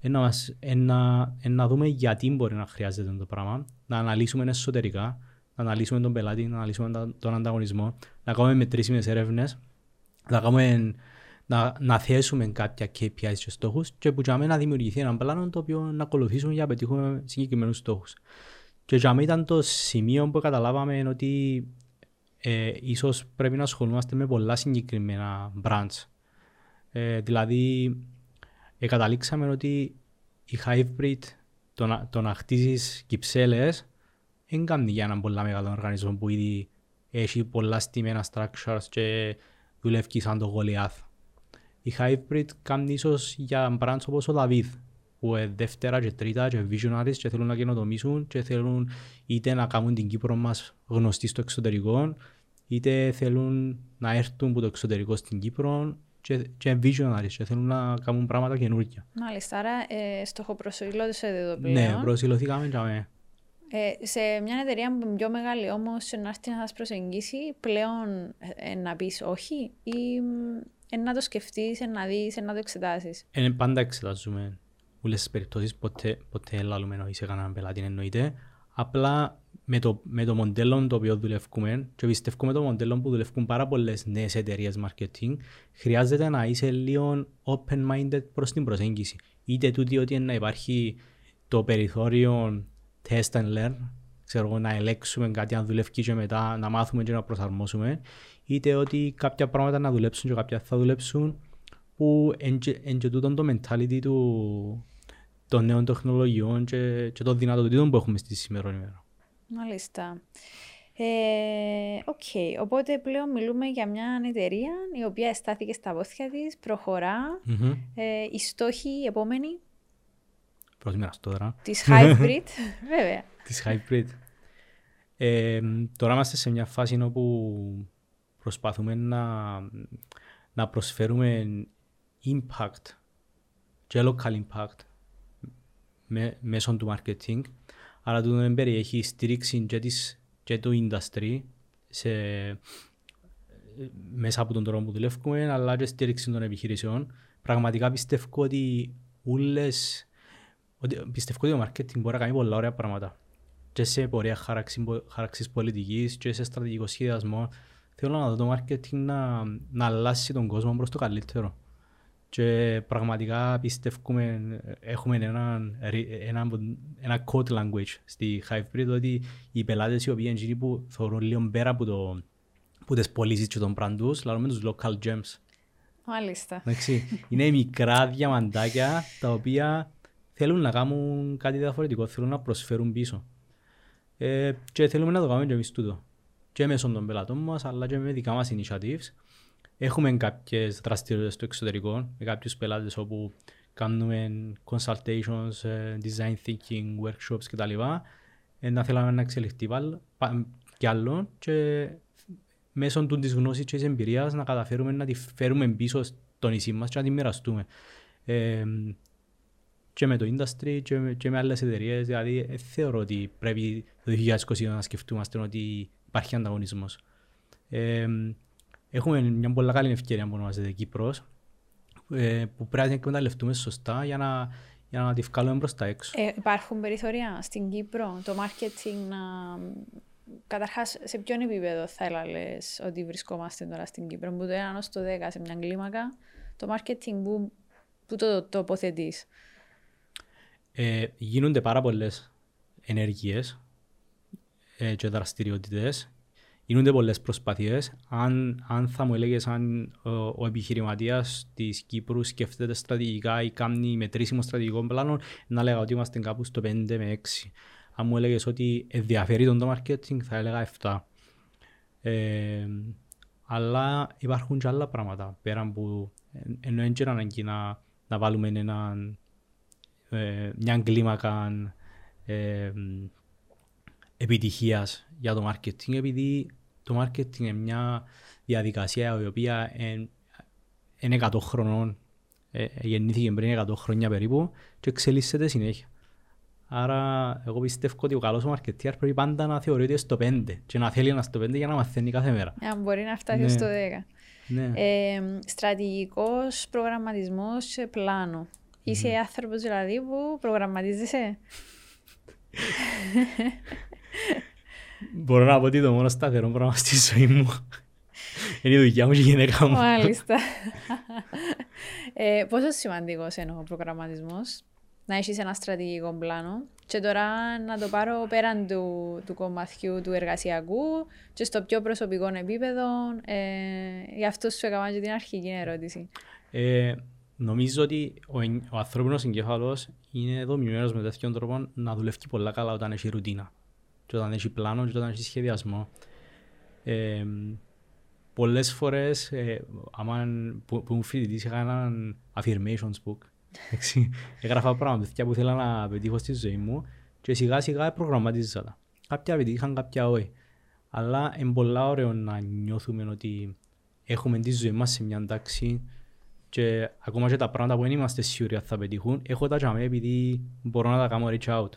Speaker 1: Ένα, μας, ένα, ένα δούμε γιατί μπορεί να χρειάζεται το πράγμα, να αναλύσουμε εσωτερικά, να αναλύσουμε τον πελάτη, να αναλύσουμε τα- τον ανταγωνισμό, να κάνουμε μετρήσιμες έρευνες, να, κάνουμε, να, να θέσουμε κάποια KPIs και στόχους και που για μένα να δημιουργηθεί ένα πλάνο το οποίο να ακολουθήσουμε για να πετύχουμε συγκεκριμένους στόχους. Και για μένα ήταν το σημείο που καταλάβαμε ότι ε, ίσως πρέπει να ασχολούμαστε με πολλά συγκεκριμένα brands. Ε, δηλαδή, ε, καταλήξαμε ότι η hybrid, το να, το να χτίσεις κυψέλες, δεν κάνει για έναν πολλά μεγάλο οργανισμό που ήδη έχει πολλά στημένα structures και δουλεύει σαν το Goliath. Η hybrid κάνει ίσως για brands όπως ο David, που είναι δεύτερα και τρίτα και visionaries και θέλουν να καινοτομήσουν και θέλουν είτε να κάνουν την Κύπρο μας γνωστή στο εξωτερικό είτε θέλουν να έρθουν από το εξωτερικό στην Κύπρο και, και visionaries και θέλουν να κάνουν πράγματα καινούργια.
Speaker 2: Μάλιστα, άρα ε, στοχοπροσωλώτησε εδώ πλέον.
Speaker 1: Ναι, προσυλλοθήκαμε και αμέ.
Speaker 2: Ε, σε μια εταιρεία που είναι πιο μεγάλη όμω να έρθει να σα προσεγγίσει, πλέον ε, να πει όχι ή ε, να το σκεφτεί, ε, να δει, ε, να το εξετάσει.
Speaker 1: Ε, πάντα εξετάζουμε όλες τις περιπτώσεις, ποτέ, ποτέ λαλούμε όχι σε κανέναν πελάτη εννοείται. Απλά με το, με το μοντέλο το οποίο δουλεύουμε και πιστεύουμε το μοντέλο που δουλεύουν πάρα πολλές νέες εταιρείες marketing, χρειάζεται να είσαι λίγο open-minded προς την προσέγγιση. Είτε τούτο ότι να υπάρχει το περιθώριο test and learn, ξέρω, να ελέγξουμε κάτι, να δουλεύει και μετά να μάθουμε και να προσαρμόσουμε, είτε ότι κάποια πράγματα να δουλέψουν και κάποια θα δουλέψουν, που είναι και τούτο το mentality του, των νέων τεχνολογιών και, και των δυνατοτήτων που έχουμε στη σήμερα ημέρα.
Speaker 2: Μάλιστα. Ε, okay. Οπότε πλέον μιλούμε για μια εταιρεία η οποία αισθάθηκε στα βόθια της, προχωρά. Mm-hmm. Ε, οι στόχοι οι επόμενοι;
Speaker 1: Πρώτη μέρα τώρα.
Speaker 2: Της hybrid, [laughs] βέβαια.
Speaker 1: Της hybrid. Ε, τώρα είμαστε σε μια φάση όπου προσπαθούμε να, να προσφέρουμε impact και local impact με, μέσω του marketing αλλά το δεν περιέχει στήριξη και, της, και το industry σε, μέσα από τον τρόπο που δουλεύουμε αλλά και στήριξη των επιχειρήσεων. Πραγματικά πιστεύω ότι όλες ότι πιστεύω ότι το marketing μπορεί να κάνει πολλά ωραία πράγματα. Και σε πορεία χαραξής πολιτικής και σε στρατηγικό σχεδιασμό. Θέλω να δω το marketing να, να αλλάσει τον κόσμο προς το καλύτερο και πραγματικά πιστεύουμε, έχουμε ένα, ένα, ένα code language στη Hybrid ότι οι πελάτες οι οποίοι είναι που θεωρούν λίγο πέρα από, το, από τις πωλήσεις και των μπραντούς, λαλούμε τους local gems.
Speaker 2: Μάλιστα.
Speaker 1: είναι μικρά διαμαντάκια τα οποία θέλουν να κάνουν κάτι διαφορετικό, θέλουν να προσφέρουν πίσω. Ε, και θέλουμε να το κάνουμε και εμείς τούτο. Και μέσω των πελατών μας, αλλά και με δικά μας initiatives. Έχουμε κάποιες δραστηριότητες στο εξωτερικό, με κάποιους πελάτες όπου κάνουμε consultations, ε, design thinking, workshops κτλ. Ε, να θέλαμε να εξελιχθεί κι άλλο και μέσω του της γνώσης και της εμπειρίας να καταφέρουμε να τη φέρουμε πίσω στο νησί μας και να τη μοιραστούμε. Ε, και με το industry και με, και με άλλες εταιρείες. Δηλαδή, ε, θεωρώ ότι πρέπει το 2020 να σκεφτούμε ότι υπάρχει ανταγωνισμός. Ε, έχουμε μια πολύ καλή ευκαιρία που ονομάζεται Κύπρος, ε, που πρέπει να εκμεταλλευτούμε σωστά για να, για να τη βγάλουμε προς τα έξω.
Speaker 2: Ε, υπάρχουν περιθωρία στην Κύπρο, το marketing να... Καταρχάς, σε ποιον επίπεδο θα έλεγε ότι βρισκόμαστε τώρα στην Κύπρο, που το 1 στο 10 σε μια κλίμακα, το marketing που, που το τοποθετείς;
Speaker 1: Ε, γίνονται πάρα πολλές ενέργειες ε, και δραστηριότητες. Γίνονται πολλές προσπάθειες. Αν, αν θα μου έλεγες αν ο, ο επιχειρηματίας της Κύπρου σκέφτεται στρατηγικά ή κάνει μετρήσιμο στρατηγικό πλάνο, να λέγα ότι είμαστε κάπου στο 5 με 6. Αν μου έλεγες ότι ενδιαφέρει τον το marketing, θα έλεγα 7. Ε, αλλά υπάρχουν και άλλα πράγματα πέραν που ενώ δεν ανάγκη να, να βάλουμε έναν ε, μια κλίμακα ε, επιτυχίας για το marketing επειδή το marketing είναι μια διαδικασία η οποία είναι 100 χρονών ε, γεννήθηκε πριν 100 χρόνια περίπου και εξελίσσεται συνέχεια. Άρα, εγώ πιστεύω ότι ο καλός μαρκετιάρ πρέπει πάντα να θεωρείται στο 5 και να θέλει να στο 5 για να μαθαίνει κάθε μέρα.
Speaker 2: Αν μπορεί να φτάσει ναι. στο 10. Ναι. Ε, στρατηγικός προγραμματισμός σε πλάνο. Είσαι mm. άνθρωπος δηλαδή που προγραμματίζεσαι; [laughs]
Speaker 1: Μπορώ να πω ότι το μόνο σταθερό πράγμα στη ζωή μου είναι η δουλειά μου και η γυναίκα μου.
Speaker 2: Μάλιστα. ε, πόσο σημαντικός είναι ο προγραμματισμός, να έχεις ένα στρατηγικό πλάνο και τώρα να το πάρω πέραν του, του κομματιού του εργασιακού και στο πιο προσωπικό επίπεδο. Ε, γι' αυτό σου έκανα και την αρχική ερώτηση.
Speaker 1: Ε, Νομίζω ότι ο, ο ανθρώπινος εγκέφαλος είναι δομημένος με τέτοιον τρόπο να δουλεύει πολλά καλά όταν έχει ρουτίνα και όταν έχει πλάνο και όταν έχει σχεδιασμό. Ε, πολλές φορές, ε, άμα, που, που μου φοιτητής είχα έναν affirmations book Εντάξει, Έγραφα πράγματα που ήθελα να πετύχω στη ζωή μου και σιγά σιγά προγραμματίζα τα. Κάποια πετύχαν, κάποια όχι. Αλλά είναι πολλά ωραίο να νιώθουμε ότι έχουμε τη ζωή μας σε μια τάξη και ακόμα και τα πράγματα που δεν είμαστε σίγουροι θα πετύχουν, έχω τα τζαμέ επειδή μπορώ να τα κάνω reach out.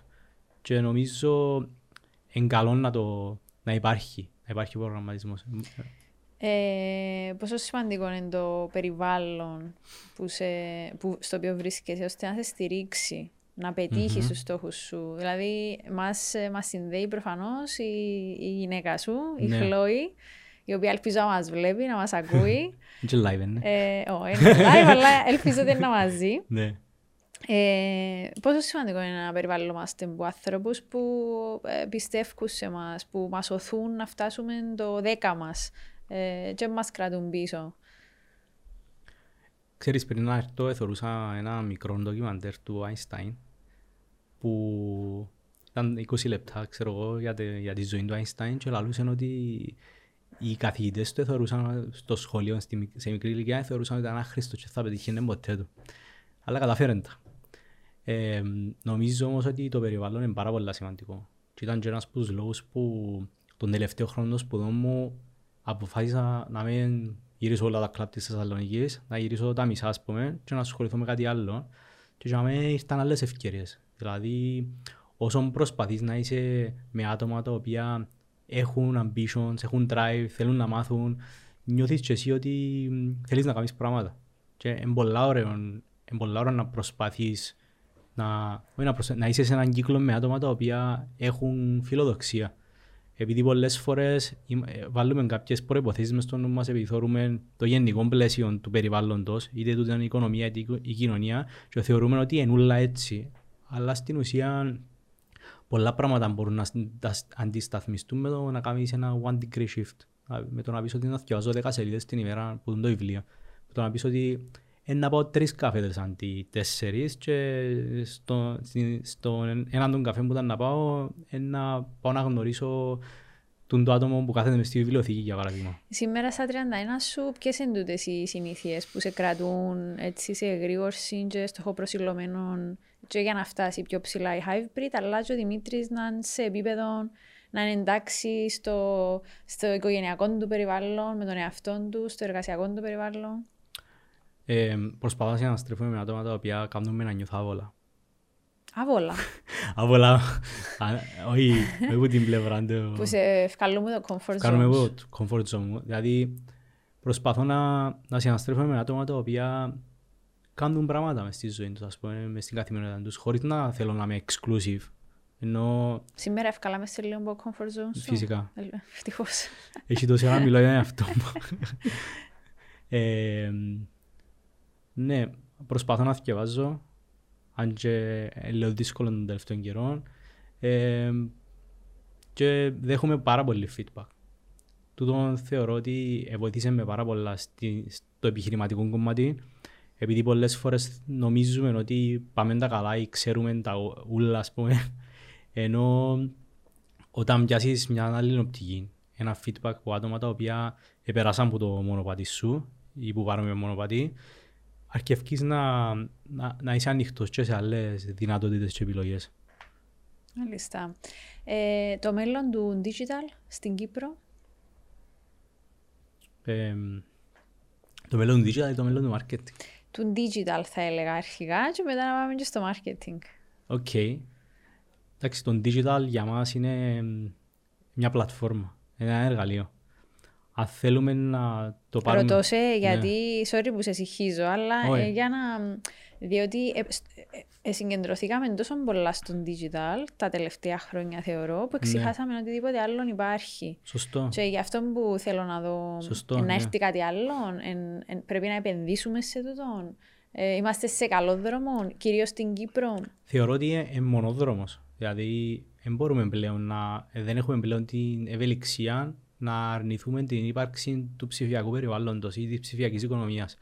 Speaker 1: Και νομίζω είναι καλό να, το, να υπάρχει, να υπάρχει προγραμματισμός.
Speaker 2: Ε, πόσο σημαντικό είναι το περιβάλλον που σε, που, στο οποίο βρίσκεσαι ώστε να σε στηρίξει, να πετύχεις mm-hmm. τους στόχους σου. Δηλαδή, μας μας συνδέει προφανώς η, η γυναίκα σου, η ναι. Χλόη, η οποία ελπίζω να μας βλέπει, να μας [laughs] ακούει.
Speaker 1: Είναι live, ναι.
Speaker 2: Ε, όχι, είναι live, αλλά ελπίζω ότι είναι μαζί.
Speaker 1: Ναι.
Speaker 2: Ε, πόσο σημαντικό είναι να περιβάλλομαστε από άνθρωπου που ε, πιστεύουν σε εμά, που μας οθούν να φτάσουμε το δέκα μας ε, και μας κρατούν πίσω;
Speaker 1: Ξέρεις, πριν να έρθω, εθωρούσα ένα μικρό ντοκιμαντέρ του Einstein που ήταν 20 λεπτά, ξέρω εγώ, για, τη, για τη ζωή του Einstein και λαλούσαν ότι οι καθηγητές του εθωρούσαν στο σχολείο, σε μικρή ηλικία, εθωρούσαν ότι ήταν άχρηστο και θα πετύχει ποτέ του. Αλλά καταφέραν τα. Ε, νομίζω όμως ότι το περιβάλλον είναι πάρα πολύ σημαντικό. Και ήταν και ένας από τους λόγους που τον τελευταίο χρόνο σπουδών μου αποφάσισα να μην γυρίσω όλα τα κλαπ της Θεσσαλονίκης, να γυρίσω τα μισά ας πούμε και να ασχοληθώ με κάτι άλλο και για μένα ήρθαν άλλες ευκαιρίες. Δηλαδή όσο προσπαθείς να είσαι με άτομα τα οποία έχουν ambitions, έχουν drive, θέλουν να μάθουν, νιώθεις και εσύ ότι θέλεις να κάνεις πράγματα. Και είναι πολλά ωραίο να προσπαθείς να, να, προσ... να είσαι σε έναν κύκλο με άτομα τα οποία έχουν φιλοδοξία επειδή πολλές φορές ε, βάλουμε κάποιες προϋποθέσεις μες στο νου μας επειδή θεωρούμε το γενικό πλαίσιο του περιβάλλοντος, είτε του η οικονομία είτε η κοινωνία και θεωρούμε ότι είναι όλα έτσι. Αλλά στην ουσία πολλά πράγματα μπορούν να αντισταθμιστούν με το να κάνεις ένα one degree shift. Με το να πεις ότι να θυκιάζω 10 σελίδες την ημέρα που είναι το βιβλίο. Με το να πεις ότι είναι να πάω τρεις καφέδες αντί τέσσερις και στο, στο έναν τον καφέ που ήταν να πάω είναι να πάω να γνωρίσω τον το άτομο που κάθεται μες στη βιβλιοθήκη για παράδειγμα.
Speaker 2: Σήμερα στα 31 σου ποιες είναι τούτες οι συνήθειες που σε κρατούν έτσι σε εγρήγορση και στοχό προσιλωμένο και για να φτάσει πιο ψηλά η hybrid αλλά και ο Δημήτρης να είναι σε επίπεδο να είναι εντάξει στο, στο οικογενειακό του περιβάλλον, με τον εαυτό του, στο εργασιακό του περιβάλλον.
Speaker 1: Ε, προσπαθώ να στρέφουμε με άτομα τα οποία κάνουν με να νιώθω άβολα.
Speaker 2: Άβολα; [laughs]
Speaker 1: Άβολα. Όχι, όχι από την πλευρά
Speaker 2: του. Που σε ευκαλούμε το comfort zone.
Speaker 1: Κάνουμε εγώ το comfort zone. Δηλαδή προσπαθώ να, να συναστρέφουμε με άτομα τα οποία κάνουν πράγματα μες στη ζωή τους, ας πούμε, μες στην καθημερινότητα τους, χωρίς να θέλω να είμαι exclusive. Ενώ...
Speaker 2: Σήμερα ευκαλάμε σε λίγο από comfort zone σου;
Speaker 1: Φυσικά.
Speaker 2: Ευτυχώς.
Speaker 1: Έχει τόση ώρα μιλώ για αυτό. [laughs] ε, ναι, προσπαθώ να θυκευάζω, αν και λέω δύσκολο τον τελευταίο καιρό. Ε, και δέχομαι πάρα πολύ feedback. Τούτο θεωρώ ότι βοηθήσε με πάρα πολλά στη, στο επιχειρηματικό κομμάτι, επειδή πολλές φορές νομίζουμε ότι πάμε τα καλά ή ξέρουμε τα ούλα, ας πούμε, [laughs] ενώ όταν πιάσεις μια άλλη οπτική, ένα feedback από άτομα τα οποία επεράσαν από το μονοπάτι σου ή που πάρουμε μονοπάτι, αρκευκείς να, να, να είσαι ανοιχτός και σε άλλες δυνατότητες και επιλογές.
Speaker 2: Μάλιστα. Ε, το μέλλον του digital στην Κύπρο;
Speaker 1: Ε, το μέλλον του digital ή το μέλλον του marketing;
Speaker 2: Του digital θα έλεγα αρχικά και μετά να πάμε και στο marketing.
Speaker 1: OK. Okay. Εντάξει, το digital για μας είναι μια πλατφόρμα, ένα εργαλείο αν θέλουμε να το πάρουμε...
Speaker 2: Ρωτώ σε, ναι. γιατί, ναι. sorry που σε συγχύζω, αλλά ε, για να... Διότι ε, ε, συγκεντρωθήκαμε τόσο πολλά στο digital τα τελευταία χρόνια, θεωρώ, που ναι. εξηχάσαμε ναι. οτιδήποτε άλλο υπάρχει.
Speaker 1: Σωστό.
Speaker 2: Και γι' αυτό που θέλω να δω,
Speaker 1: Σωστό,
Speaker 2: να
Speaker 1: ναι.
Speaker 2: έρθει κάτι άλλο, εν, εν, πρέπει να επενδύσουμε σε τούτο. Ε, είμαστε σε καλό δρόμο, κυρίως στην Κύπρο.
Speaker 1: Θεωρώ ότι είναι μονόδρομος. Δηλαδή, δεν μπορούμε πλέον να, δεν έχουμε πλέον την ευελιξία να αρνηθούμε την ύπαρξη του ψηφιακού περιβάλλοντος ή της ψηφιακής οικονομίας.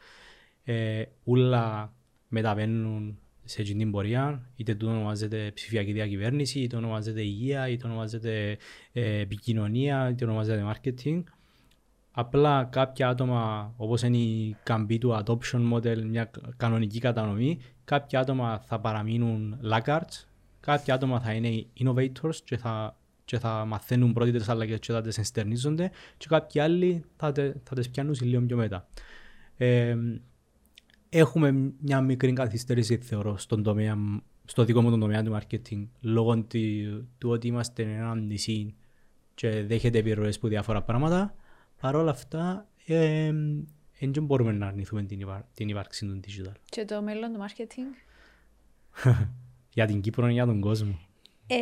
Speaker 1: Ε, ούλα μεταβαίνουν σε αυτή την πορεία, είτε το ονομάζεται ψηφιακή διακυβέρνηση, είτε ονομάζεται υγεία, είτε ονομάζεται ε, επικοινωνία, είτε ονομάζεται marketing. Απλά κάποια άτομα, όπως είναι η καμπή του adoption model, μια κανονική κατανομή, κάποια άτομα θα παραμείνουν laggards, κάποια άτομα θα είναι innovators και θα, και θα μαθαίνουν πρώτοι τις αλλαγές και θα τις ενστερνίζονται και κάποιοι άλλοι θα, τε, θα τις πιάνουν λίγο πιο μετά. Ε, έχουμε μια μικρή καθυστέρηση θεωρώ στον τομέα, στο δικό μου τον τομέα του marketing λόγω του, του ότι είμαστε ένα νησί και δέχεται επιρροές από διάφορα πράγματα. Παρ' όλα αυτά, ε, δεν μπορούμε να αρνηθούμε την, υπά, την ύπαρξη του digital.
Speaker 2: Και το μέλλον του marketing; [laughs]
Speaker 1: για την Κύπρο ή για τον κόσμο.
Speaker 2: Ε,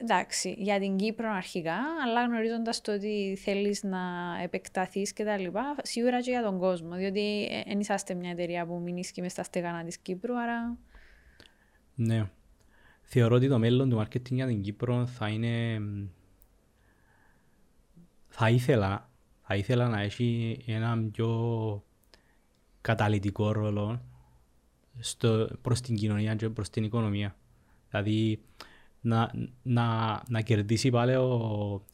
Speaker 2: εντάξει, για την Κύπρο αρχικά, αλλά γνωρίζοντας το ότι θέλεις να επεκταθείς και τα λοιπά, σίγουρα και για τον κόσμο. Διότι δεν είσαστε μια εταιρεία που μείνει μες στα στεγανά της Κύπρου, άρα.
Speaker 1: Ναι. Θεωρώ ότι το μέλλον του marketing για την Κύπρο θα είναι. Θα ήθελα, θα ήθελα να έχει ένα πιο καταλητικό ρόλο στο, προς την κοινωνία και προς την οικονομία. Δηλαδή, να, να, να κερδίσει πάλι ο,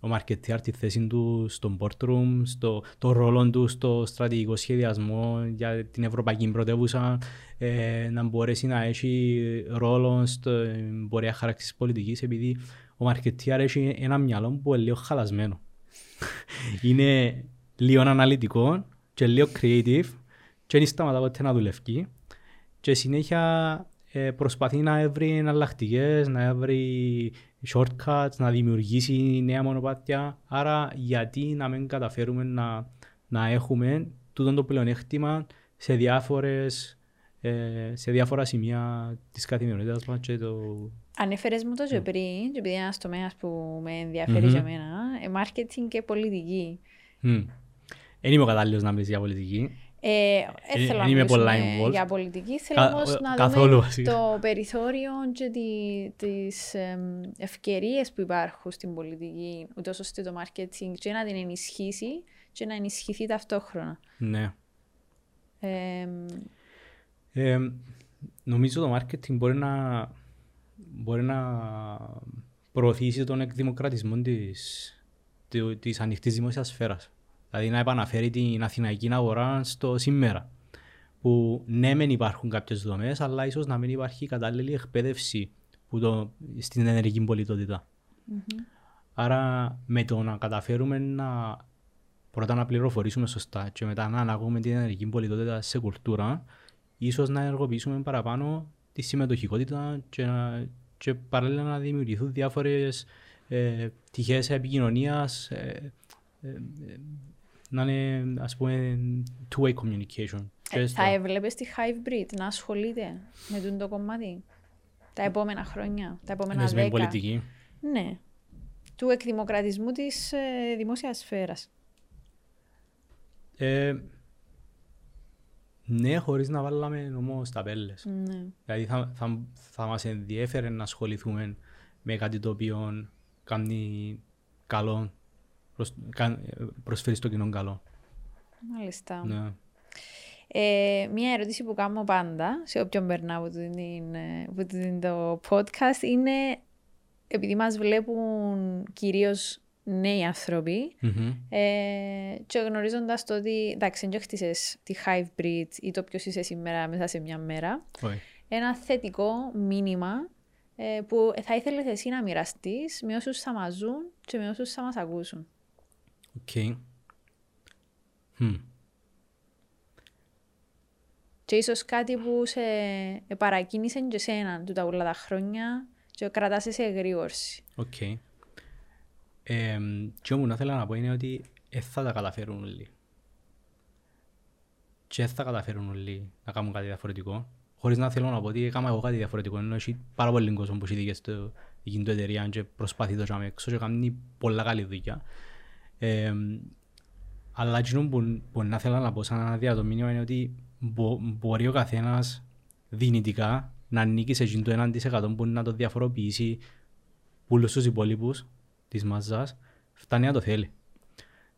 Speaker 1: ο μαρκετιάρ τη θέση του στο boardroom, στο, το ρόλο του στο στρατηγικό σχεδιασμό για την ευρωπαϊκή πρωτεύουσα, ε, να μπορέσει να έχει ρόλο στην πορεία χαράξης πολιτικής, επειδή ο μαρκετιάρ έχει ένα μυαλό που είναι λίγο χαλασμένο. [laughs] είναι λίγο αναλυτικό και λίγο creative και δεν σταματά ποτέ να δουλεύει και συνέχεια ε, προσπαθεί να βρει εναλλακτικές, να βρει shortcuts, να δημιουργήσει νέα μονοπάτια. Άρα, γιατί να μην καταφέρουμε να, να έχουμε τούτο το πλεονέκτημα σε, διάφορες, ε, σε διάφορα σημεία της καθημερινότητας μας. Το...
Speaker 2: Ανέφερες μου το και πριν, και επειδή είναι ένας τομέας που με ενδιαφέρει mm-hmm. για μένα, ε, marketing και πολιτική.
Speaker 1: Δεν mm. είμαι ο κατάλληλος να μιλήσει για πολιτική.
Speaker 2: Ε, ε, θέλω να μιλήσουμε για πολιτική, θέλω Κα, όμως να καθόλου, δούμε βασικά. το περιθώριο και τι, τις ε, ευκαιρίες που υπάρχουν στην πολιτική, ούτως ώστε το marketing και να την ενισχύσει και να ενισχυθεί ταυτόχρονα.
Speaker 1: Ναι. Ε, ε, νομίζω το marketing μπορεί να, μπορεί να προωθήσει τον εκδημοκρατισμό της, της ανοιχτής δημόσιας σφαίρας. Δηλαδή να επαναφέρει την Αθηναϊκή αγορά στο σήμερα. Που ναι, μεν υπάρχουν κάποιες δομές, αλλά ίσως να μην υπάρχει κατάλληλη εκπαίδευση που το, στην ενεργική πολιτότητα. Mm-hmm. Άρα με το να καταφέρουμε να πρώτα να πληροφορήσουμε σωστά και μετά να αναγούμε την ενεργική πολιτότητα σε κουλτούρα, ίσως να ενεργοποιήσουμε παραπάνω τη συμμετοχικότητα και, να, και παράλληλα να δημιουργηθούν διάφορες ε, τυχές επικοινωνίας. Ε, ε, να είναι ας πούμε two-way communication.
Speaker 2: Ε, θα έβλεπες τη Hive να ασχολείται με το κομμάτι τα επόμενα χρόνια, τα επόμενα δέκα.
Speaker 1: πολιτική.
Speaker 2: Ναι. Του εκδημοκρατισμού της ε, δημόσιας σφαίρας.
Speaker 1: Ε, ναι, χωρίς να βάλαμε όμως τα πέλες.
Speaker 2: Ναι.
Speaker 1: Δηλαδή θα, θα, θα μας ενδιέφερε να ασχοληθούμε με κάτι το οποίο κάνει καλό προσφέρει στο κοινό καλό.
Speaker 2: Μάλιστα.
Speaker 1: Ναι.
Speaker 2: Ε, μία ερώτηση που κάνω πάντα σε όποιον περνάω από, από το podcast είναι επειδή μας βλέπουν κυρίως νέοι άνθρωποι mm-hmm. ε, και γνωρίζοντας το ότι εντάξει δεν χτίσες τη Hive Breed ή το ποιος είσαι σήμερα μέσα σε μια μέρα
Speaker 1: Oi.
Speaker 2: ένα θετικό μήνυμα ε, που θα ήθελες εσύ να μοιραστείς με όσους θα μας ζουν και με όσους θα μας ακούσουν.
Speaker 1: Okay. Hm.
Speaker 2: Και ίσως κάτι που σε παρακίνησε και σένα του τα όλα τα χρόνια και κρατάς σε εγρήγορση.
Speaker 1: OK. Okay. Ε, και όμως να θέλω να πω είναι ότι δεν θα τα καταφέρουν όλοι. Και δεν θα καταφέρουν όλοι να κάνουν κάτι διαφορετικό. Χωρίς να θέλω να πω ότι έκανα εγώ κάτι διαφορετικό. Ενώ έχει πάρα πολύ κόσμο που έχει δίκαιο στο δική του εταιρεία και προσπαθεί το να έξω και κάνει πολλά καλή δουλειά. Ε, αλλά εκείνο που, που να θέλω να πω σαν ένα διατομήνιο είναι ότι μπο, μπορεί ο καθένας δυνητικά να ανήκει σε το 1% που να το διαφοροποιήσει όλους τους υπόλοιπους της μάζας, φτάνει να το θέλει.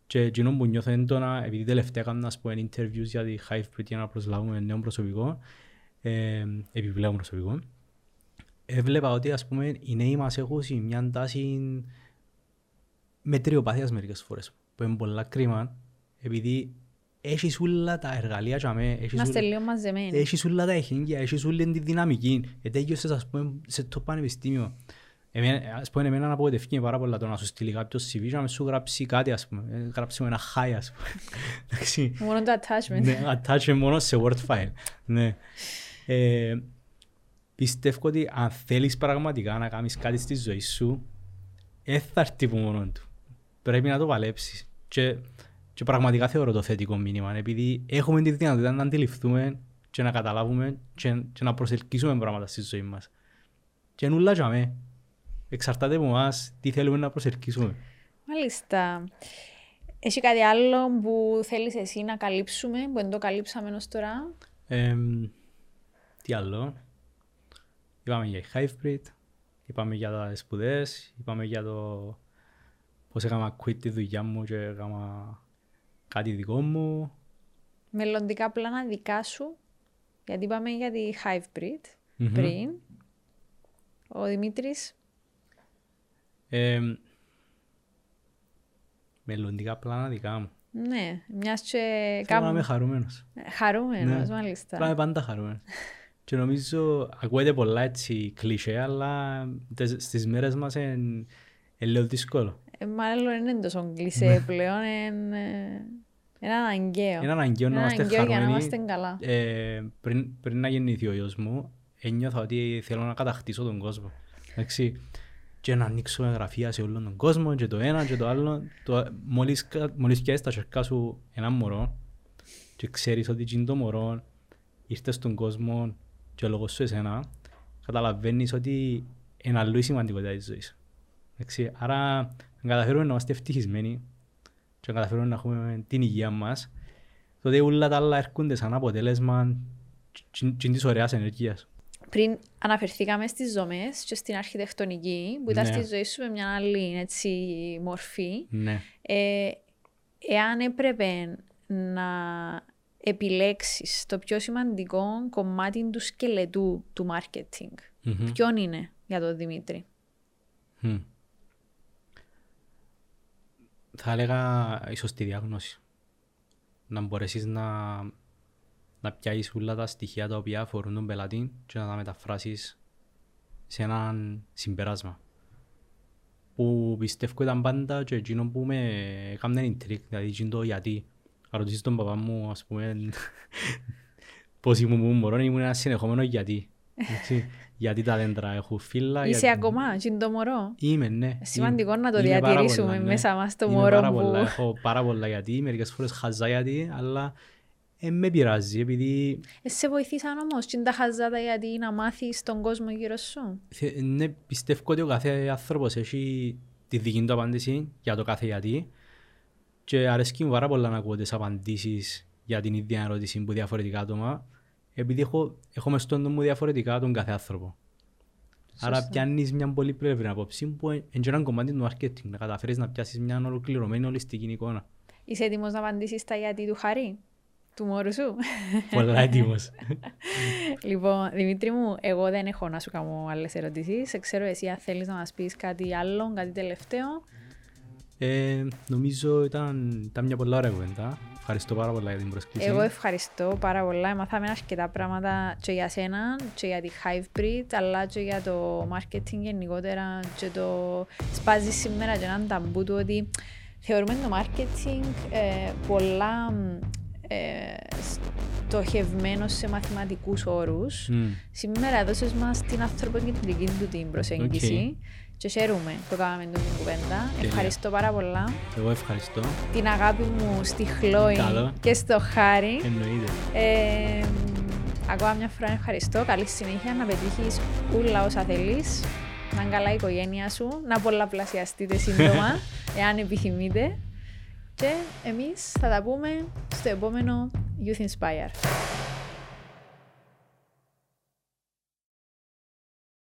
Speaker 1: Και εκείνο που νιώθω έντονα, επειδή τελευταία έκανα πω interviews για τη Hive για να προσλάβουμε νέο προσωπικό, ε, επιπλέον προσωπικό, έβλεπα ότι ας πούμε οι νέοι μας έχουν μια τάση μετριοπάθειας μερικές φορές, που είναι πολλά κρίμα, επειδή έχεις όλα τα εργαλεία για μέ, έχεις
Speaker 2: Είμαστε
Speaker 1: όλα-
Speaker 2: λίγο μαζεμένοι.
Speaker 1: έχεις όλα τα εχέγγυα, έχεις όλη τη δυναμική. Γιατί έγινες, ας πούμε, σε το πανεπιστήμιο. Εμένα, ας πούμε, εμένα απογοητεύτηκε πάρα πολλά το να σου στείλει κάποιος CV και να σου γράψει κάτι, ας πούμε. Ε, Γράψε μου ένα χάι, ας πούμε. [laughs] Εντάξει.
Speaker 2: Μόνο το attachment.
Speaker 1: Ναι, attach μόνο σε Word file. Ναι. Ε, πιστεύω ότι αν θέλεις πραγματικά να κάνεις κάτι στη ζωή σου, δεν θα έρθει από μόνο του. Πρέπει να το παλέψεις. Και, και πραγματικά θεωρώ το θετικό μήνυμα, επειδή έχουμε τη δυνατότητα να αντιληφθούμε και να καταλάβουμε και, και να προσελκύσουμε πράγματα στη ζωή μας. Και νουλά για μέ. Εξαρτάται από εμάς τι θέλουμε να προσελκύσουμε.
Speaker 2: Μάλιστα. Έχει κάτι άλλο που θέλεις εσύ να καλύψουμε, που δεν το καλύψαμε ως τώρα;
Speaker 1: Εμ, τι άλλο; Είπαμε για η hybrid, είπαμε για τα σπουδές, είπαμε για το πώς έκανα quit τη δουλειά μου και έκανα κάτι δικό μου.
Speaker 2: Μελλοντικά πλάνα δικά σου, γιατί είπαμε για τη hybrid
Speaker 1: Μμμ.
Speaker 2: πριν. Ο Δημήτρης,
Speaker 1: Εμ, μελλοντικά πλάνα δικά μου.
Speaker 2: ναι, μιας και
Speaker 1: Θέλω να
Speaker 2: κάπου...
Speaker 1: είμαι χαρούμενος.
Speaker 2: Χαρούμενος,
Speaker 1: Ναι.
Speaker 2: μάλιστα.
Speaker 1: Θέλω να είμαι πάντα χαρούμενος. Και νομίζω, ακούγεται πολλά έτσι κλισέ, αλλά τες- στις μέρες μας είναι λίγο δύσκολο.
Speaker 2: Ε, μάλλον δεν είναι τόσο κλεισέ πλέον, είναι είναι αναγκαίο.
Speaker 1: Ναι. Είναι αναγκαίο να
Speaker 2: Είναι
Speaker 1: είμαστε
Speaker 2: αναγκαίο για να
Speaker 1: χαρούμενοι.
Speaker 2: είμαστε καλά.
Speaker 1: Ε, πριν, πριν να γεννηθεί ο γιος μου, ένιωθα ότι θέλω να κατακτήσω τον κόσμο. Εντάξει. Και να ανοίξουμε γραφεία σε όλον τον κόσμο και το ένα και το άλλο. Το, μόλις, κα- μόλις πιάσεις τα χερκά σου ένα μωρό και ξέρεις ότι εκείνο το μωρό ήρθες στον κόσμο και λόγω σου εσένα, καταλαβαίνεις ότι είναι αλλού η σημαντικότητα της ζωής. Εντάξει. Άρα, αν καταφέρουμε να είμαστε ευτυχισμένοι και αν καταφέρουμε να έχουμε την υγεία μας, τότε όλα τα άλλα έρχονται σαν αποτέλεσμα και της ωραίας ενέργειας.
Speaker 2: Πριν αναφερθήκαμε στις δομές και στην αρχιτεκτονική που ήταν
Speaker 1: Ναι.
Speaker 2: στη ζωή σου με μια άλλη έτσι, μορφή.
Speaker 1: Ναι.
Speaker 2: Ε, εάν έπρεπε να επιλέξεις το πιο σημαντικό κομμάτι του σκελετού του marketing,
Speaker 1: Μμμ.
Speaker 2: ποιον είναι για τον Δημήτρη;
Speaker 1: Μμ. Θα έλεγα η σωστή διάγνωση. Να μπορέσεις να, να πιάσεις όλα τα στοιχεία τα οποία αφορούν τον πελάτη και να τα μεταφράσεις σε έναν συμπεράσμα. Που πιστεύω ήταν πάντα και εκείνο που με έκανε intrigue, δηλαδή εκείνο το γιατί. Αν ρωτήσεις τον παπά μου, ας πούμε, [laughs] πώς ήμουν που μωρό, ήμουν ένας συνεχόμενος γιατί. Έτσι. γιατί τα δέντρα έχουν φύλλα.
Speaker 2: Είσαι
Speaker 1: γιατί-
Speaker 2: ακόμα και είναι το μωρό.
Speaker 1: Είμαι, ναι.
Speaker 2: Σημαντικό
Speaker 1: Είμαι-
Speaker 2: να το
Speaker 1: είμαι πάρα
Speaker 2: διατηρήσουμε
Speaker 1: πολλά, ναι.
Speaker 2: μέσα μας το
Speaker 1: Είμαι
Speaker 2: μωρό
Speaker 1: πάρα
Speaker 2: που-
Speaker 1: πολλά, Έχω πάρα πολλά γιατί, μερικές φορές χαζά γιατί, αλλά ε, με πειράζει επειδή
Speaker 2: Ε, σε βοηθήσαν όμως και είναι τα χαζάτα γιατί να μάθεις τον κόσμο γύρω σου.
Speaker 1: θε- ναι, πιστεύω ότι ο κάθε άνθρωπος έχει τη δική του απάντηση για το κάθε γιατί και αρέσκει μου πάρα πολλά να ακούω τις απαντήσεις για την ίδια ερώτηση που διαφορετικά άτομα επειδή έχω, έχω μες στον νου μου διαφορετικά τον κάθε άνθρωπο. Άρα πιάνεις μια πολύ πλευρή απόψη που είναι και ένα κομμάτι του marketing, να καταφέρεις να πιάσεις μια ολοκληρωμένη ολιστική εικόνα.
Speaker 2: Είσαι έτοιμος να απαντήσεις τα γιατί του χαρί, του μωρού σου;
Speaker 1: Πολλά έτοιμος. [laughs]
Speaker 2: λοιπόν, Δημήτρη μου, εγώ δεν έχω να σου κάνω άλλες ερωτήσεις. Ξέρω εσύ αν θέλεις να μας πεις κάτι άλλο, κάτι τελευταίο.
Speaker 1: Ε, νομίζω ήταν, ήταν μια πολλά ωραία κουβέντα. Ευχαριστώ πάρα πολλά για την πρόσκληση.
Speaker 2: Εγώ ευχαριστώ πάρα πολλά. Μάθαμε αρκετά πράγματα και για σένα και για τη Hivebreed αλλά και για το marketing γενικότερα και το σπάζει σήμερα και έναν ταμπού του ότι θεωρούμε το marketing ε, πολλά ε, στοχευμένο σε μαθηματικούς όρους.
Speaker 1: Μμ.
Speaker 2: Σήμερα έδωσες μας την ανθρωποκεντρική του την προσέγγιση και χαίρομαι που κάναμε την κουβέντα.
Speaker 1: Τέλεια.
Speaker 2: Ευχαριστώ πάρα πολλά.
Speaker 1: Εγώ ευχαριστώ.
Speaker 2: Την αγάπη μου στη Χλόη
Speaker 1: Καλό.
Speaker 2: και στο Χάρη.
Speaker 1: Εννοείται.
Speaker 2: Ε, ακόμα μια φορά ευχαριστώ. Καλή συνέχεια να πετύχεις όλα όσα θέλεις. Να είναι καλά η οικογένεια σου, να πολλαπλασιαστείτε σύντομα, [laughs] εάν επιθυμείτε. Και εμείς θα τα πούμε στο επόμενο Youth Inspire.